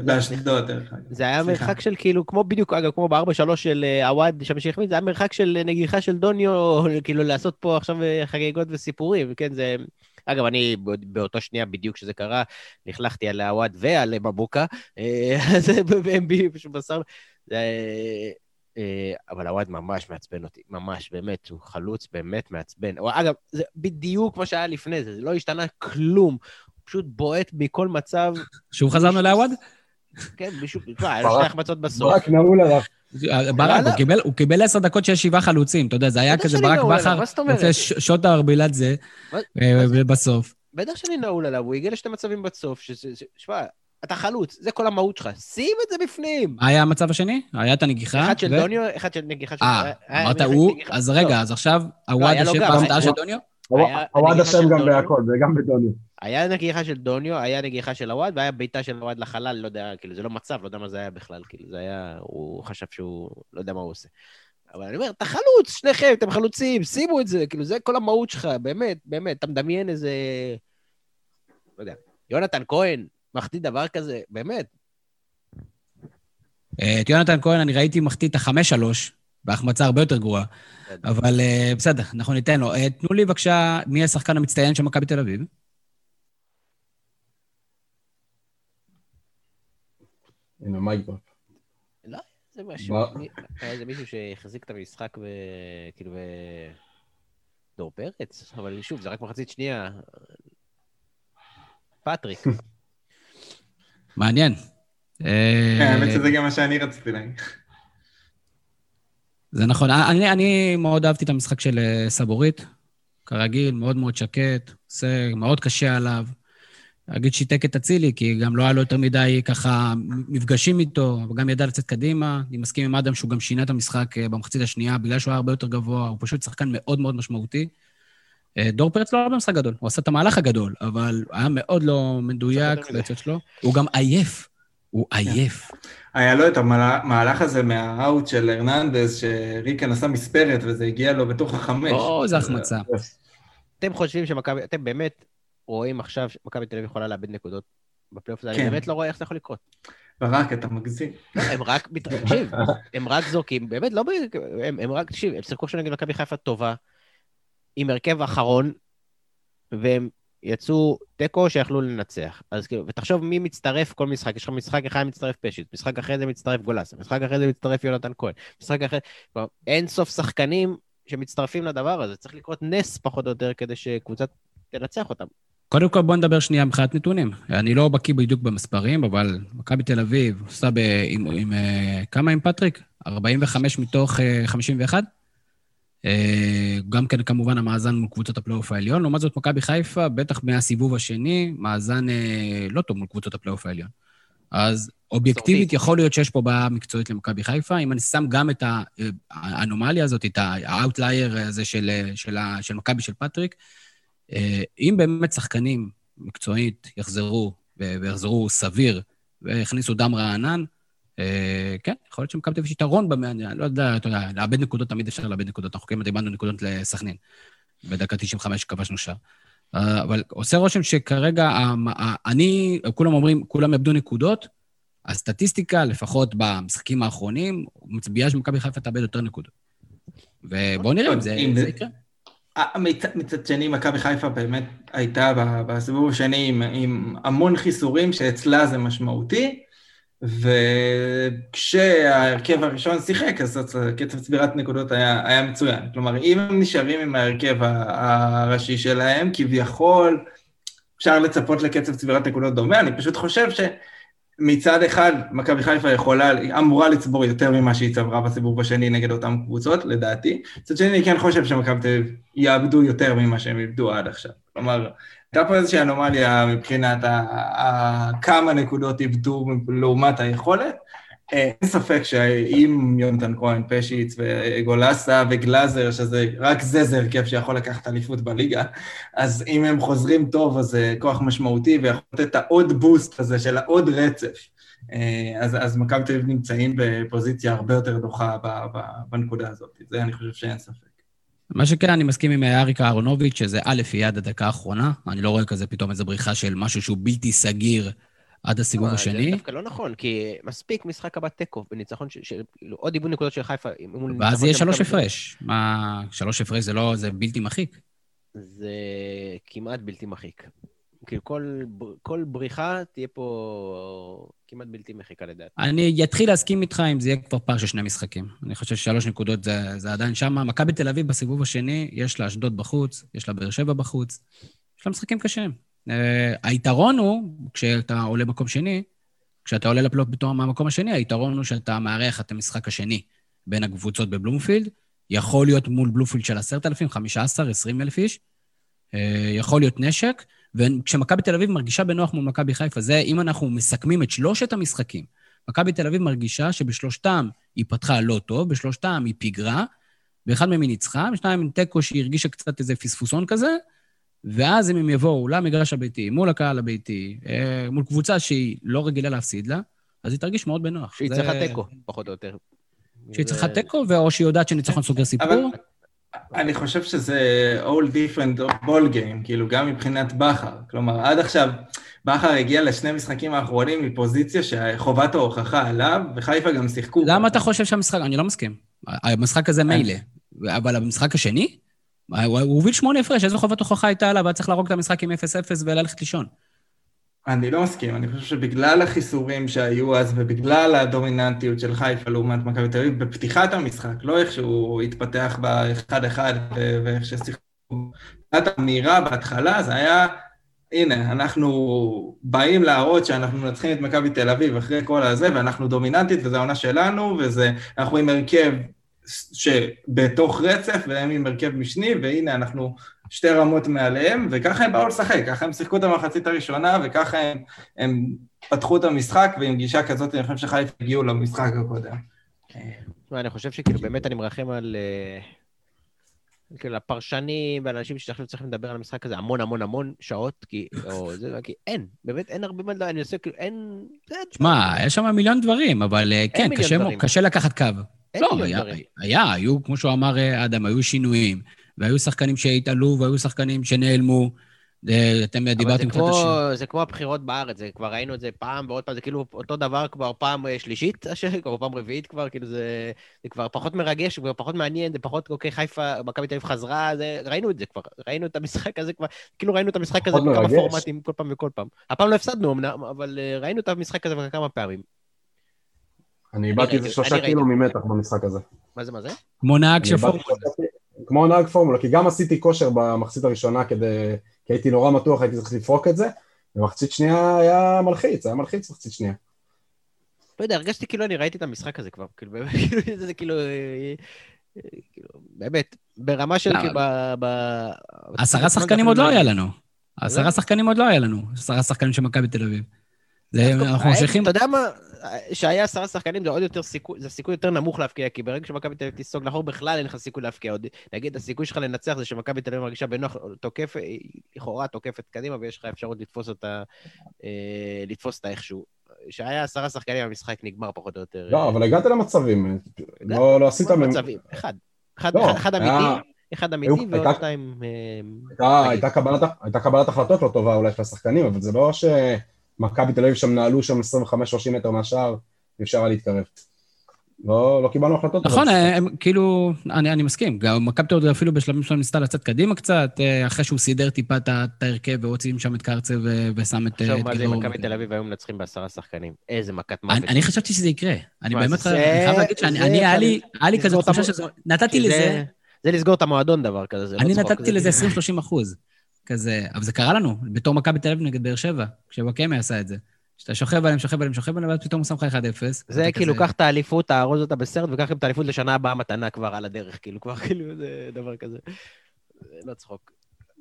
באשדוד, דרך אגב. זה היה מרחק של כאילו, כמו בדיוק, אגב, כמו ב-4-3 של אה, עווד, שם שהחמיץ, זה היה מרחק של נגיחה של דוניו, <laughs> כאילו לעשות פה עכשיו אה, חגיגות וסיפורים, כן, זה... אגב, אני באותו שנייה, בדיוק כשזה קרה, לכלכתי על עווד ועל מבוקה, אה, <laughs> אז הם פשוט בשר... אבל עווד ממש מעצבן אותי, ממש, באמת, הוא חלוץ באמת מעצבן. אגב, זה בדיוק מה שהיה לפני זה, זה לא השתנה כלום. פשוט בועט מכל מצב. שוב חזרנו לעווד? כן, מישהו, תשמע, היה שתי החמצות בסוף. ברק נעול עליו. ברק, הוא קיבל עשר דקות שיש שבעה חלוצים, אתה יודע, זה היה כזה ברק בכר, עושה שוט הארבילת זה, בסוף. בטח שאני נעול עליו, הוא הגיע לשתי מצבים בסוף, שמע, אתה חלוץ, זה כל המהות שלך, שים את זה בפנים. מה היה המצב השני? היה את הנגיחה? אחד של דוניו, אחד של נגיחה של... אה, אמרת הוא, אז רגע, לא. אז עכשיו, הוואד יושב בהפתעה של דוניו? הוואד אשם גם בהכל, וגם בדוניו. היה נגיחה של דוניו, היה נגיחה של הוואד, והיה בעיטה של הוואד לחלל, לא יודע, כאילו, זה לא מצב, לא יודע מה זה היה בכלל, כאילו, זה היה, הוא חשב שהוא, לא יודע מה הוא עושה. אבל אני אומר, אתה חלוץ, שניכם, אתם חלוצים, שימו את זה, כאילו, זה כל המהות שלך, באמת, באמת, אתה מדמיין איזה... לא יודע, יונתן כהן, מחטיא דבר כזה, באמת. אה, את יונתן כהן אני ראיתי מחטיא את החמש שלוש, בהחמצה הרבה יותר גרועה. אבל אה, בסדר, אנחנו ניתן לו. אה, תנו לי בבקשה, מי השחקן המצטיין של מכבי תל אביב? הנה, מייקרופ. לא, זה משהו. היה איזה מישהו שהחזיק את המשחק וכאילו ב... דור פרץ, אבל שוב, זה רק מחצית שנייה. פטריק. <laughs> מעניין. כן, האמת שזה גם מה שאני רציתי להגיד. זה נכון. אני, אני מאוד אהבתי את המשחק של אה, סבורית, כרגיל, מאוד מאוד שקט, עושה מאוד קשה עליו. אגיד שיתק את אצילי, כי גם לא היה לו יותר מדי ככה מפגשים איתו, וגם ידע לצאת קדימה. אני מסכים עם אדם שהוא גם שינה את המשחק אה, במחצית השנייה, בגלל שהוא היה הרבה יותר גבוה, הוא פשוט שחקן מאוד מאוד משמעותי. אה, דור פרץ לא היה במשחק גדול, הוא עשה את המהלך הגדול, אבל היה מאוד לא מדויק ביצות שלו. הוא גם עייף, הוא עייף. היה לו את המהלך הזה מהאאוט של הרננדז, שריקן עשה מספרת וזה הגיע לו בתוך החמש. או, איזה החמצה. אתם חושבים שמכבי, אתם באמת רואים עכשיו שמכבי תל אביב יכולה לאבד נקודות בפלייאוף הזה, אני כן. באמת לא רואה איך זה יכול לקרות. ברק, אתה מגזים. לא, הם רק, תקשיב, הם רק זורקים, באמת, לא, הם רק, תקשיב, הם שיחקו עכשיו נגד מכבי חיפה טובה, עם הרכב אחרון, והם יצאו תיקו שיכלו לנצח. אז כאילו, ותחשוב מי מצטרף כל משחק, יש לך משחק אחד מצטרף פשיט, משחק אחרי זה מצטרף גולס, משחק אחרי זה מצטרף יונתן כהן, משחק אחרי... כלומר, אין סוף שחקנים שמצטרפים לדבר הזה. צריך לקרות נס, פחות או יותר, כדי שקבוצה תנצח אותם. קודם כל, בוא נדבר שנייה מבחינת נתונים. אני לא בקיא בדיוק במספרים, אבל מכבי תל אביב עושה ב... עם, עם, עם... כמה עם פטריק? 45 מתוך 51? אה, גם כן, כמובן, המאזן מול קבוצות הפלייאוף העליון. לעומת זאת, מכבי חיפה, בטח מהסיבוב השני, מאזן אה, לא טוב מול קבוצות הפלייאוף העליון. אז אובייקטיבית, יכול להיות שיש פה בעיה מקצועית למכבי חיפה. אם אני שם גם את אה, האנומליה הזאת, את ה outlier הזה של, של, של מכבי של פטריק, אם באמת שחקנים מקצועית יחזרו, ויחזרו סביר, והכניסו דם רענן, אה, כן, יכול להיות שמכבי תל יש יתרון במעניין, לא יודע, אתה יודע, לאבד נקודות תמיד אפשר לאבד נקודות. אנחנו כן דיברנו נקודות לסכנין. בדקה 95 כבשנו שער. אה, אבל עושה רושם שכרגע, אני, כולם אומרים, כולם איבדו נקודות, הסטטיסטיקה, לפחות במשחקים האחרונים, מצביעה שמכבי חיפה תאבד יותר נקודות. ובואו נראה אם זה יקרה. מצד שני, מכבי חיפה באמת הייתה בסיבוב השני עם, עם המון חיסורים, שאצלה זה משמעותי, וכשההרכב הראשון שיחק, אז קצב צבירת נקודות היה, היה מצוין. כלומר, אם הם נשארים עם ההרכב הראשי שלהם, כביכול אפשר לצפות לקצב צבירת נקודות דומה, אני פשוט חושב שמצד אחד, מכבי חיפה יכולה, אמורה לצבור יותר ממה שהיא צברה בסיבוב השני נגד אותן קבוצות, לדעתי. מצד שני, אני כן חושב שמכבי תל אביב יאבדו יותר ממה שהם איבדו עד עכשיו. כלומר, הייתה פה איזושהי אנומליה מבחינת כמה נקודות איבדו לעומת היכולת. אה, אין ספק שאם יונתן כהן, פשיץ וגולסה וגלאזר, שזה, רק זה זה הרכב שיכול לקחת אליפות בליגה, אז אם הם חוזרים טוב, אז זה כוח משמעותי ויכול לתת את העוד בוסט הזה של העוד רצף. אה, אז, אז מכבי תל אביב נמצאים בפוזיציה הרבה יותר דוחה בנקודה הזאת, זה אני חושב שאין ספק. מה שכן, אני מסכים עם אריק אהרונוביץ', שזה א', יהיה עד הדקה האחרונה. אני לא רואה כזה פתאום איזו בריחה של משהו שהוא בלתי סגיר עד הסיבוב השני. זה דווקא לא נכון, כי מספיק משחק הבא תיקו בניצחון, של, עוד איבוד נקודות של חיפה. ואז יהיה שלוש הפרש. מה, שלוש הפרש זה לא, זה בלתי מחיק. זה כמעט בלתי מחיק. כאילו כל, כל בריחה תהיה פה כמעט בלתי מחיקה לדעתי. אני אתחיל להסכים איתך אם זה יהיה כבר פער של שני משחקים. אני חושב ששלוש נקודות זה, זה עדיין שם. מכבי תל אביב בסיבוב השני, יש לה אשדוד בחוץ, יש לה באר שבע בחוץ, יש לה משחקים קשים. Uh, היתרון הוא, כשאתה עולה מקום שני, כשאתה עולה לפלייאוף בתור מהמקום השני, היתרון הוא שאתה מארח את המשחק השני בין הקבוצות בבלומפילד. יכול להיות מול בלומפילד של עשרת אלפים, חמישה עשר, עשרים אלף איש. Uh, יכול להיות נשק. וכשמכבי תל אביב מרגישה בנוח מול מכבי חיפה, זה אם אנחנו מסכמים את שלושת המשחקים, מכבי תל אביב מרגישה שבשלושתם היא פתחה לא טוב, בשלושתם היא פיגרה, באחד מהם היא ניצחה, בשניים עם תיקו שהיא הרגישה קצת איזה פספוסון כזה, ואז אם הם יבואו למגרש הביתי, מול הקהל הביתי, אה, מול קבוצה שהיא לא רגילה להפסיד לה, אז היא תרגיש מאוד בנוח. שהיא צריכה תיקו, פחות או יותר. שהיא צריכה תיקו, או שהיא יודעת שניצחון סוגר סיפור. אני חושב שזה all different ball game, כאילו גם מבחינת בכר. כלומר, עד עכשיו בכר הגיע לשני משחקים האחרונים מפוזיציה שחובת ההוכחה עליו, וחיפה גם שיחקו. למה אתה חושב שהמשחק... אני לא מסכים. המשחק הזה מילא, אבל המשחק השני? הוא הוביל שמונה הפרש, איזו חובת הוכחה הייתה עליו? היה צריך להרוג את המשחק עם 0-0 וללכת לישון. אני לא מסכים, אני חושב שבגלל החיסורים שהיו אז ובגלל הדומיננטיות של חיפה לעומת מכבי תל אביב בפתיחת המשחק, לא איך שהוא התפתח באחד-אחד ואיך ששיחקו, מבחינת המהירה בהתחלה זה היה, הנה, אנחנו באים להראות שאנחנו מנצחים את מכבי תל אביב אחרי כל הזה ואנחנו דומיננטית וזו העונה שלנו ואנחנו עם הרכב שבתוך רצף והם עם הרכב משני והנה אנחנו שתי רמות מעליהם, וככה הם באו לשחק, ככה הם שיחקו את המחצית הראשונה, וככה הם, הם פתחו את המשחק, ועם גישה כזאת אני חושב שחיפה הגיעו למשחק הקודם. אני חושב שכאילו באמת אני מרחם על... אה, כאילו, הפרשנים ואנשים שעכשיו צריכים לדבר על המשחק הזה המון המון המון שעות, כי, או זה, כי אין, באמת אין הרבה מה לדעת, אני עושה כאילו, אין... שמע, יש שם מיליון דברים, אבל אה, כן, קשה, קשה לקחת קו. לא, היה, היה, היו, כמו שהוא אמר אה, אדם, היו שינויים. והיו שחקנים שהתעלו והיו שחקנים שנעלמו. אתם דיברתם קצת... אבל זה כמו הבחירות בארץ, זה כבר ראינו את זה פעם ועוד פעם, זה כאילו אותו דבר כבר פעם אה, שלישית, <laughs> או פעם רביעית כבר, כאילו זה, זה כבר פחות מרגש, כבר פחות מעניין, זה פחות, אוקיי, חיפה, מכבי תל אביב חזרה, זה, ראינו את זה כבר, ראינו את המשחק הזה כבר, כאילו ראינו את המשחק הזה בכמה פורמטים כל פעם וכל פעם. הפעם לא הפסדנו אמנם, אבל אה, ראינו את המשחק הזה כבר כמה פעמים. אני איבדתי איזה שלושה קילו ממתח במשחק הזה. מה זה, מה זה? כמו נהג שפורמולה. כמו נהג פורמולה, כי גם עשיתי כושר במחצית הראשונה כדי, כי הייתי נורא מתוח, הייתי צריך לפרוק את זה, ומחצית שנייה היה מלחיץ, היה מלחיץ מחצית שנייה. לא יודע, הרגשתי כאילו אני ראיתי את המשחק הזה כבר, כאילו, באמת, כאילו, זה כאילו... אה, אה, כאילו, באמת, ברמה של למה? כאילו, ב... ב- עשרה שחקנים עוד לא היה לנו. עשרה שחקנים עוד לא היה לנו. עשרה שחקנים של מכבי תל אביב. אנחנו ממשיכים... אתה יודע מה, שהיה עשרה שחקנים זה עוד יותר סיכוי, זה סיכוי יותר נמוך להבקיע, כי ברגע שמכבי תל אביב תסתוג לאחור בכלל אין לך סיכוי להבקיע עוד. נגיד, הסיכוי שלך לנצח זה שמכבי תל אביב מרגישה בנוח, תוקפת, לכאורה תוקפת קדימה, ויש לך אפשרות לתפוס אותה, אה, לתפוס אותה איכשהו. שהיה עשרה שחקנים, המשחק נגמר פחות או יותר. לא, אבל הגעת למצבים, לא לא עשית... עוד ממ- מצבים, אחד. אחד לא, אחד- היה- אמיתי, אחד אמיתי ועוד שתיים... אה, הייתה- קבלת- החלטות לא טובה אולי של השחקנים, אבל זה לא שמכבי תל אביב שם נעלו שם 25-30 מטר מהשער, אי אפשר היה להתקרב. לא לא קיבלנו החלטות. נכון. הם כאילו, אני, אני מסכים, גם מכבי תל אביב אפילו בשלבים שלנו ניסתה לצאת קדימה קצת, אה, אחרי שהוא סידר טיפה את ההרכב והוציא שם את קרצב ו- ושם את... אה, עכשיו את מה זה אם. מכבי תל אביב היו מנצחים בעשרה שחקנים. איזה מכת מוות. אני, אני חשבתי שזה יקרה. אני באמת חייב- אני להגיד שאני, זה- אני, היה לי, היה לי כזה תחושה שזה... נתתי לזה, זה- לסגור את המועדון דבר כזה, זה לא אני צחוק. נתתי זה לזה כאילו- 20-30 אחוז. כזה, אבל זה קרה לנו, בתור מכבי תל אביב נגד באר שבע, כשוואקמה עשה את זה. שאתה שוכב עליהם, שוכב עליהם, שוכב עליהם, ואז פתאום הוא שם לך 1-0. זה כאילו, כזה- קח את האליפות, תארוז אותה בסרט, וקח גם את האליפות לשנה הבאה מתנה כבר על הדרך, כאילו, כבר כאילו, זה דבר כזה. זה לא צחוק.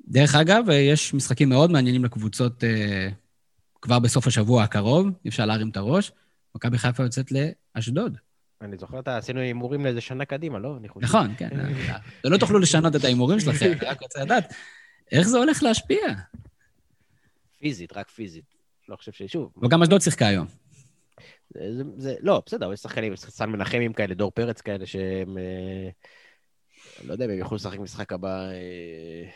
דרך אגב, יש משחקים מאוד מעניינים לקבוצות אה, כבר בסוף השבוע הקרוב, אי אפשר להרים את הראש. מכבי חיפה יוצאת לאשדוד. אני זוכר, אתה עשינו הימורים לאיזה שנה קדימה, לא? נכון, כן. <laughs> לא תוכלו לשנות את ההימורים שלכם, אני רק רוצה לדעת איך זה הולך להשפיע. פיזית, רק פיזית. לא חושב ש... שוב, וגם אשדוד שיחקה היום. זה, זה, זה, לא, בסדר, יש שחקנים, יש סן מנחמים כאלה, דור פרץ כאלה, שהם... אה, לא יודע אם הם יוכלו לשחק משחק הבא... אה,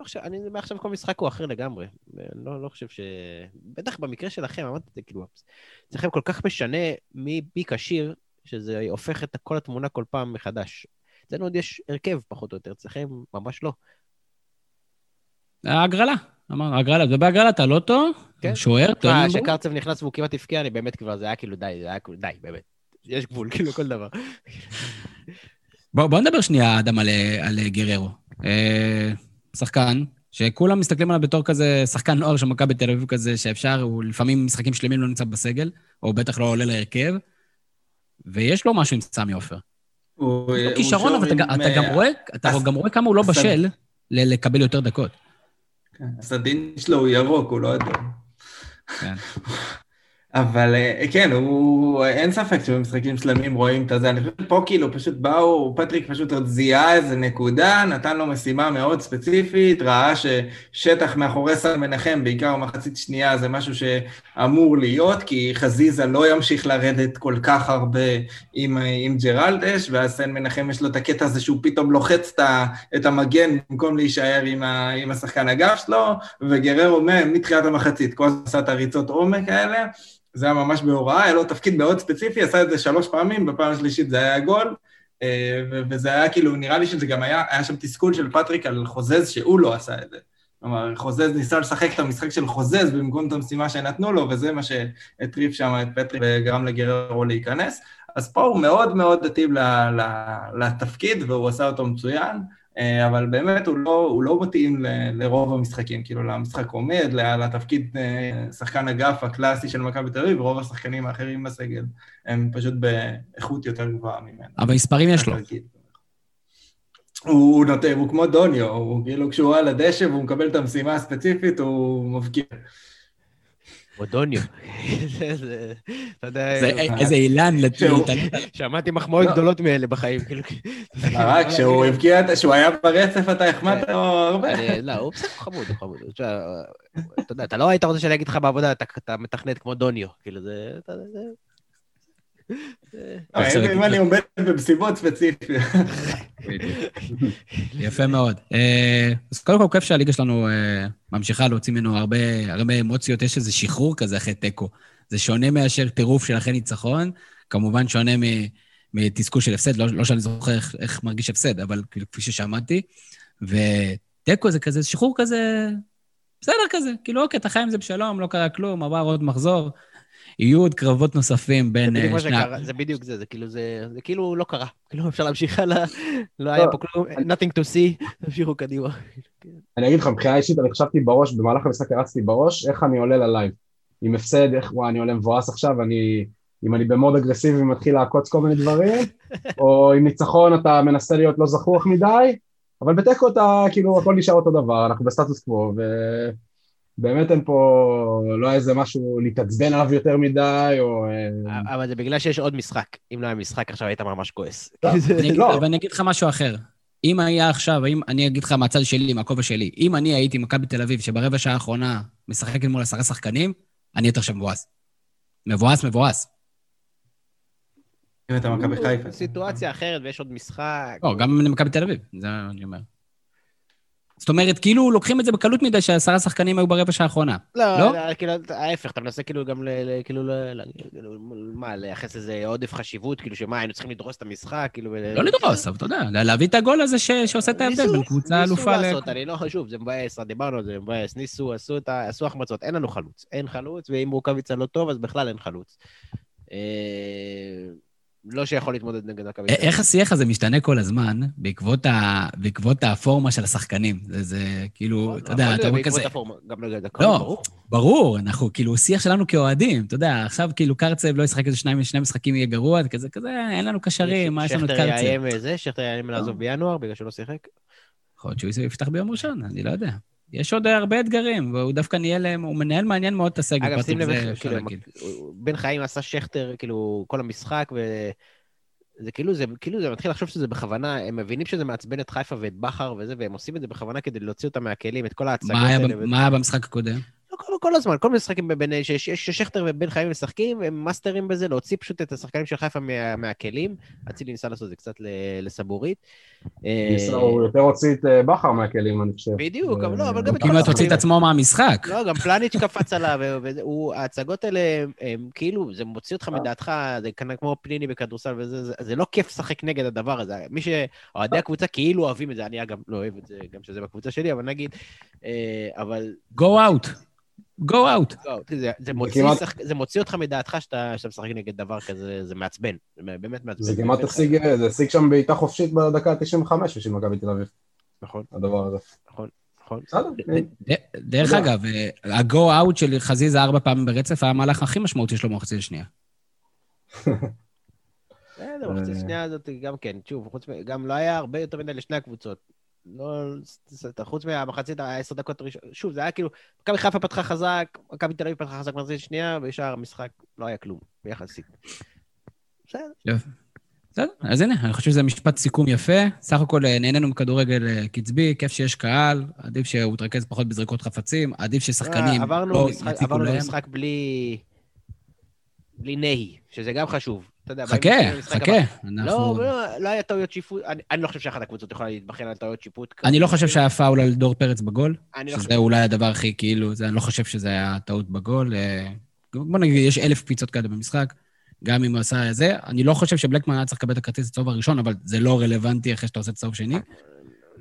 לא חושב, אני מעכשיו כל משחק הוא אחר לגמרי. אני לא, לא חושב ש... בטח במקרה שלכם, אמרתי את זה, כאילו, אצלכם כל כך משנה מי בי כשיר, שזה הופך את כל התמונה כל פעם מחדש. אצלנו עוד יש הרכב, פחות או יותר, אצלכם ממש לא. ההגרלה, אמרנו, הגרלה, ובהגרלה אתה לא טוב, כן. שוער, תן אה, לנו בו. שקרצב נכנס והוא כמעט הבקיע, אני באמת כבר, זה היה כאילו די, זה היה כאילו די, באמת. יש גבול, <laughs> כאילו, כל דבר. בוא, בוא נדבר שנייה, אדם, על, על גררו. אה, שחקן, שכולם מסתכלים עליו בתור כזה שחקן נוער של מכבי תל אביב כזה, שאפשר, הוא לפעמים משחקים שלמים לא נמצא בסגל, או בטח לא עולה להרכב, ויש לו משהו עם סמי עופר. הוא- יש לו הוא כישרון, אבל אתה, עם, אתה אה, גם רואה, אתה הס- גם רואה כמה הוא לא בשל ל- לקבל יותר דקות. כן, הסדין שלו הוא ירוק, הוא לא אדום. כן. אבל אה, כן, הוא, אין ספק שבמשחקים שלמים רואים את הזה. אני חושב שפה כאילו פשוט באו, פטריק פשוט עוד זיהה איזה נקודה, נתן לו משימה מאוד ספציפית, ראה ששטח מאחורי סל מנחם, בעיקר מחצית שנייה, זה משהו שאמור להיות, כי חזיזה לא ימשיך לרדת כל כך הרבה עם, עם ג'רלדש, ואז סן מנחם יש לו את הקטע הזה שהוא פתאום לוחץ את המגן במקום להישאר עם, ה, עם השחקן הגב שלו, וגררו מתחילת המחצית, כל הזמן עשה את הריצות עומק האלה. זה היה ממש בהוראה, היה לו תפקיד מאוד ספציפי, עשה את זה שלוש פעמים, בפעם השלישית זה היה גול, אה, וזה היה כאילו, נראה לי שזה גם היה, היה שם תסכול של פטריק על חוזז שהוא לא עשה את זה. כלומר, חוזז ניסה לשחק את המשחק של חוזז במקום את המשימה שנתנו לו, וזה מה שהטריף שם את פטריק וגרם לגררו להיכנס. אז פה הוא מאוד מאוד התאים לתפקיד, והוא עשה אותו מצוין. אה, אבל באמת הוא לא, הוא לא מתאים ל- לרוב המשחקים, כאילו למשחק עומד, לתפקיד אה, שחקן אגף הקלאסי של מכבי תל אביב, ורוב השחקנים האחרים בסגל הם פשוט באיכות יותר גבוהה ממנו. אבל מספרים יש לו. הוא נותן, הוא כמו דוניו, הוא כאילו כשהוא על הדשא והוא מקבל את המשימה הספציפית, הוא מבקיע. או דוניו. זה- זה- אתה יודע, זה איזה אילן שהוא- עליו. שמעתי מחמאות לא. גדולות מאלה בחיים, כאילו. רק כשהוא הבקיע, את- כשהוא היה ברצף, אתה החמאת לו הרבה. לא, הוא בסדר חמוד, הוא חמוד. אתה יודע, אתה לא היית רוצה שאני אגיד לך בעבודה, אתה מתכנת כמו דוניו. כאילו, זה... אתה- זה- זה- אבל אם- אם אני עומד במסיבות ספציפיות. יפה מאוד. אה, אז קודם כל, כיף שהליגה שלנו אה, ממשיכה להוציא ממנו הרבה, הרבה אמוציות, יש איזה שחרור כזה אחרי תיקו. זה שונה מאשר טירוף של אחרי ניצחון, כמובן שונה מתסכול של הפסד, לא, לא שאני זוכר איך, איך מרגיש הפסד, אבל כאילו, כפי ששמעתי. ותיקו זה כזה שחרור כזה, בסדר כזה, כאילו, אוקיי, אתה חי עם זה בשלום, לא קרה כלום, עבר עוד מחזור. יהיו עוד קרבות נוספים זה בין בדיוק אה, מה שני... שקרה, זה בדיוק זה, זה כאילו, זה זה כאילו לא קרה. כאילו אפשר להמשיך הלאה, לא היה פה כלום, nothing to see, תמשיכו קדימה. אני אגיד לך, מבחינה אישית, אני חשבתי בראש, במהלך המשחק הרצתי בראש, איך אני עולה ללייב. עם הפסד, איך, וואי, אני עולה מבואס עכשיו, אני, אם אני במוד אגרסיבי ומתחיל לעקוץ כל מיני דברים, <laughs> או עם ניצחון אתה מנסה להיות לא זחוח מדי, אבל בתיקו אתה, כאילו, הכל נשאר אותו דבר, אנחנו בסטטוס קוו, ובאמת אין פה, לא היה איזה משהו להתעצבן עליו יותר מדי, או... אה, אבל זה בגלל שיש עוד משחק. אם לא היה משחק עכשיו היית ממש כועס. לא, זה- <laughs> אני אגיד-. אבל אני אגיד לך משהו אחר. אם היה עכשיו, אם, אני אגיד לך מהצד שלי, מהכובע שלי, אם אני הייתי מכבי תל אביב, שברבע שעה האחרונה משחקת מול עשרה שחקנים, אני הייתי עכשיו מבואס. מבואס, מבואס. אם אתה מכבי חיפה. סיטואציה אחרת ויש עוד משחק. לא, גם אם אני מכבי תל אביב, זה מה אני אומר. זאת אומרת, כאילו לוקחים את זה בקלות מדי שעשרה שחקנים היו ברבע שעה האחרונה. לא, לא? לא, כאילו, ההפך, אתה מנסה כאילו גם ל... ל- כאילו, ל- ל- כאילו, מה, לייחס לזה עודף חשיבות, כאילו שמה, היינו צריכים לדרוס את המשחק, כאילו... לא לדרוס, אבל אתה יודע, להביא את הגול הזה ש- שעושה את ההבדל ניסו, בין קבוצה אלופה ניסו ל... לעשות, אני לא חשוב, זה מבאס, דיברנו על זה, מבאס, ניסו, עשו את. עשו החמצות, אין לנו חלוץ. אין חלוץ, ואם רוקאביצה לא טוב, אז בכלל אין חלוץ. לא שיכול להתמודד נגד מכבי תל אביב. איך השיח הזה משתנה כל הזמן בעקבות, ה... בעקבות הפורמה של השחקנים? זה, זה כאילו, אתה יודע, יכול אתה אומר בעקבות כזה, הפורמה, גם נגד הקהל, לא, ברור. ברור, אנחנו כאילו, שיח שלנו כאוהדים, אתה יודע, עכשיו כאילו קרצב לא ישחק איזה שניים, שני משחקים יהיה גרוע, כזה, כזה, אין לנו קשרים, מה יש לנו את שכטר קרצב? יאיים אה, זה, שכטר יאיים לעזוב בינואר בגלל שהוא לא שיחק. יכול להיות שהוא יפתח ביום ראשון, אני לא יודע. יש עוד הרבה אתגרים, והוא דווקא ניהל, הוא מנהל מעניין מאוד את הסגל, אגב, שים לב, כאילו. בן חיים עשה שכטר, כאילו, כל המשחק, ו... זה כאילו, זה כאילו, זה מתחיל לחשוב שזה בכוונה, הם מבינים שזה מעצבן את חיפה ואת בכר וזה, והם עושים את זה בכוונה כדי להוציא אותם מהכלים, את כל ההצגות האלה. וזה. מה היה במשחק הקודם? כל, כל הזמן, כל מיני משחקים בין, ש- ש- ששכטר ובן חיים משחקים, הם מאסטרים בזה, להוציא פשוט את השחקנים של חיפה מה, מהכלים. אצילי ניסה לעשות את זה קצת לסבורית. אה, הוא יותר הוציא את אה, בכר מהכלים, אני חושב. בדיוק, אבל לא, אבל גם הוא כמעט הוציא את. עצמו מהמשחק. לא, גם פלניץ' קפץ עליו, וההצגות האלה, הם, כאילו, זה מוציא אותך מדעתך, זה כמו פניני בכדורסל וזה, זה, לא כיף לשחק נגד הדבר הזה. מי שאוהדי הקבוצה כאילו אוהבים את זה, אני אגב לא אוהב את זה, גם שזה בקבוצה שלי, אבל נגיד, אה, אבל go out. Go out. זה, זה, מוציא, כמעט- שחק, זה מוציא אותך מדעתך שאתה, שאתה משחק נגד דבר כזה, זה מעצבן, זה באמת מעצבן. זה כמעט השיג, זה השיג שם בעיטה חופשית בדקה ה-95 בשביל מכבי תל אביב, נכון, הדבר הזה. נכון, נכון. בסדר, ד- דרך. אגב, אה, ה-go out של חזיזה ארבע פעמים ברצף היה המהלך הכי משמעותי שלו במחצית השנייה. <laughs> בסדר, מחצית אה. שנייה הזאת גם כן, שוב, חוץ מ... גם לא היה הרבה יותר מדי לשני הקבוצות. לא, חוץ מהמחצית העשר דקות הראשונות, שוב, זה היה כאילו, מכבי חיפה פתחה חזק, מכבי תל אביב פתחה חזק במחצית שנייה, וישר המשחק לא היה כלום, ביחסית. בסדר. בסדר, אז הנה, אני חושב שזה משפט סיכום יפה. סך הכל אה, נהנינו מכדורגל אה, קצבי, כיף שיש קהל, עדיף שהוא יתרכז פחות בזריקות חפצים, עדיף ששחקנים אה, עברנו לא יציקו עברנו להם. למשחק בלי... בלי נהי, שזה גם חשוב. אתה יודע, חכה, חכה. אנחנו- לא, לא, לא היה טעויות שיפוט, אני, אני לא חושב שאחת הקבוצות יכולה להתבחן על טעויות שיפוט. אני לא חושב שהיה פאול על דור פרץ בגול, אני לא חושב... שזה אולי הדבר הכי כאילו, זה, אני לא חושב שזה היה טעות בגול. אה, בוא נגיד, יש אלף פיצות כאלה במשחק, גם אם הוא עשה את זה. אני לא חושב שבלקמן היה צריך לקבל את הכרטיס הצהוב הראשון, אבל זה לא רלוונטי אחרי שאתה עושה צהוב שני.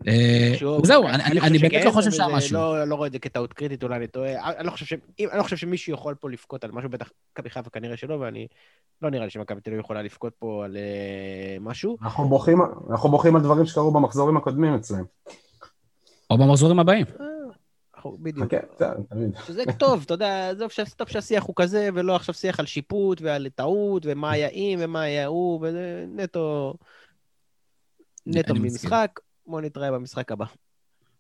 אה, זהו, אני- אני אני באמת לא חושב שהיה זה משהו. לא, לא רואה את זה כטעות קריטית, אולי אני טועה. אני לא חושב, ש... אם- אני לא חושב שמישהו יכול פה לבכות על משהו, בטח מכבי חיפה כנראה שלא, ואני... לא נראה לי שמכבי תל אביב יכולה לבכות פה על אה, משהו. אנחנו בוכים- על דברים שקרו במחזורים הקודמים אצלם. או במחזורים הבאים. בדיוק. שזה טוב, אתה יודע, עזוב טוב שהשיח הוא כזה, ולא עכשיו שיח על שיפוט ועל טעות, ומה היה אם ומה היה הוא, וזה נטו... נטו אני. ממשחק. בואו נתראה במשחק הבא.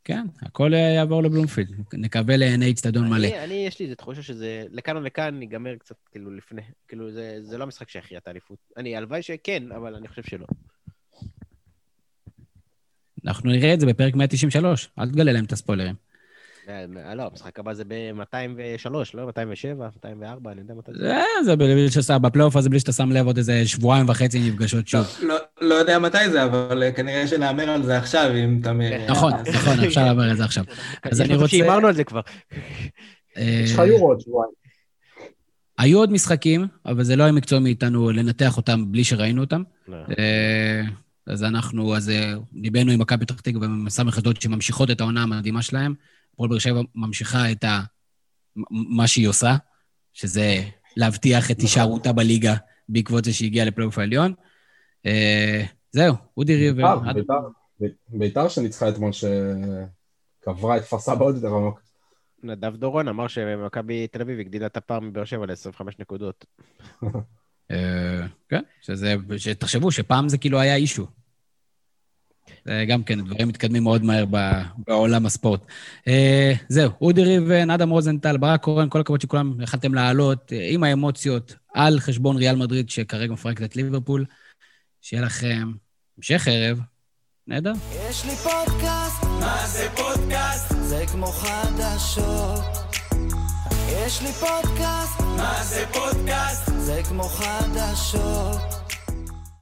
כן, הכל אה, יעבור לבלומפילד. נקווה לעיני אצטדיון מלא. אני, יש לי איזו תחושה שזה לכאן או לכאן ייגמר קצת כאילו לפני. כאילו, זה, זה לא המשחק שיכריע את האליפות. אני, הלוואי שכן, אבל אני חושב שלא. אנחנו נראה את זה בפרק 193, אל תגלה להם את הספוילרים. אה, אה, לא, המשחק הבא זה ב-203, לא? 207, 204, אני יודע מתי זה. זה, זה בלי שאתה, בפלייאוף הזה, בלי שאתה שם לב, עוד איזה שבועיים וחצי נפגשות שוב. לא, לא יודע מתי זה, אבל אה, כנראה שנהמר על זה עכשיו, אם אתה... מ- נכון, <laughs> נכון, אפשר לעבור את זה עכשיו. אז אני רוצה... שהימרנו על זה כבר. אה, יש לך יורו עוד שבועיים. היו עוד משחקים, אבל זה לא היה מקצוע מאיתנו לנתח אותם בלי שראינו אותם. אה, אז אנחנו, אז אה, ליבנו עם מכבי פתח תקווה ומס"מ אשדוד שממשיכות את העונה המדהימה שלהם. הפועל באר שבע ממשיכה את ה... מה שהיא עושה, שזה להבטיח את הישארותה בליגה בעקבות זה שהגיעה לפלייאוף העליון. אה, זהו, אודי ריבר. בית"ר, בית"ר, בית"ר שניצחה אתמול שקברה את כפר סבא עוד יותר עמוק. נדב דורון אמר שמכבי תל אביב הגדילה את הפער מבאר שבע ל-25 נקודות. אה, כן, שזה, שתחשבו שפעם זה כאילו היה אישו. זה גם כן, דברים מתקדמים מאוד מהר ב- בעולם הספורט. אה, זהו, אודי ריבן, אדם רוזנטל, ברק קורן, כל הכבוד שכולם יכלתם לעלות אה, עם האמוציות על חשבון ריאל מדריד, שכרגע מפרקת את ליברפול. שיהיה לכם המשך ערב נהדר. יש לי פודקאסט, מה זה פודקאסט? זה כמו חדשות. יש לי פודקאסט, מה זה פודקאסט? זה כמו חדשות.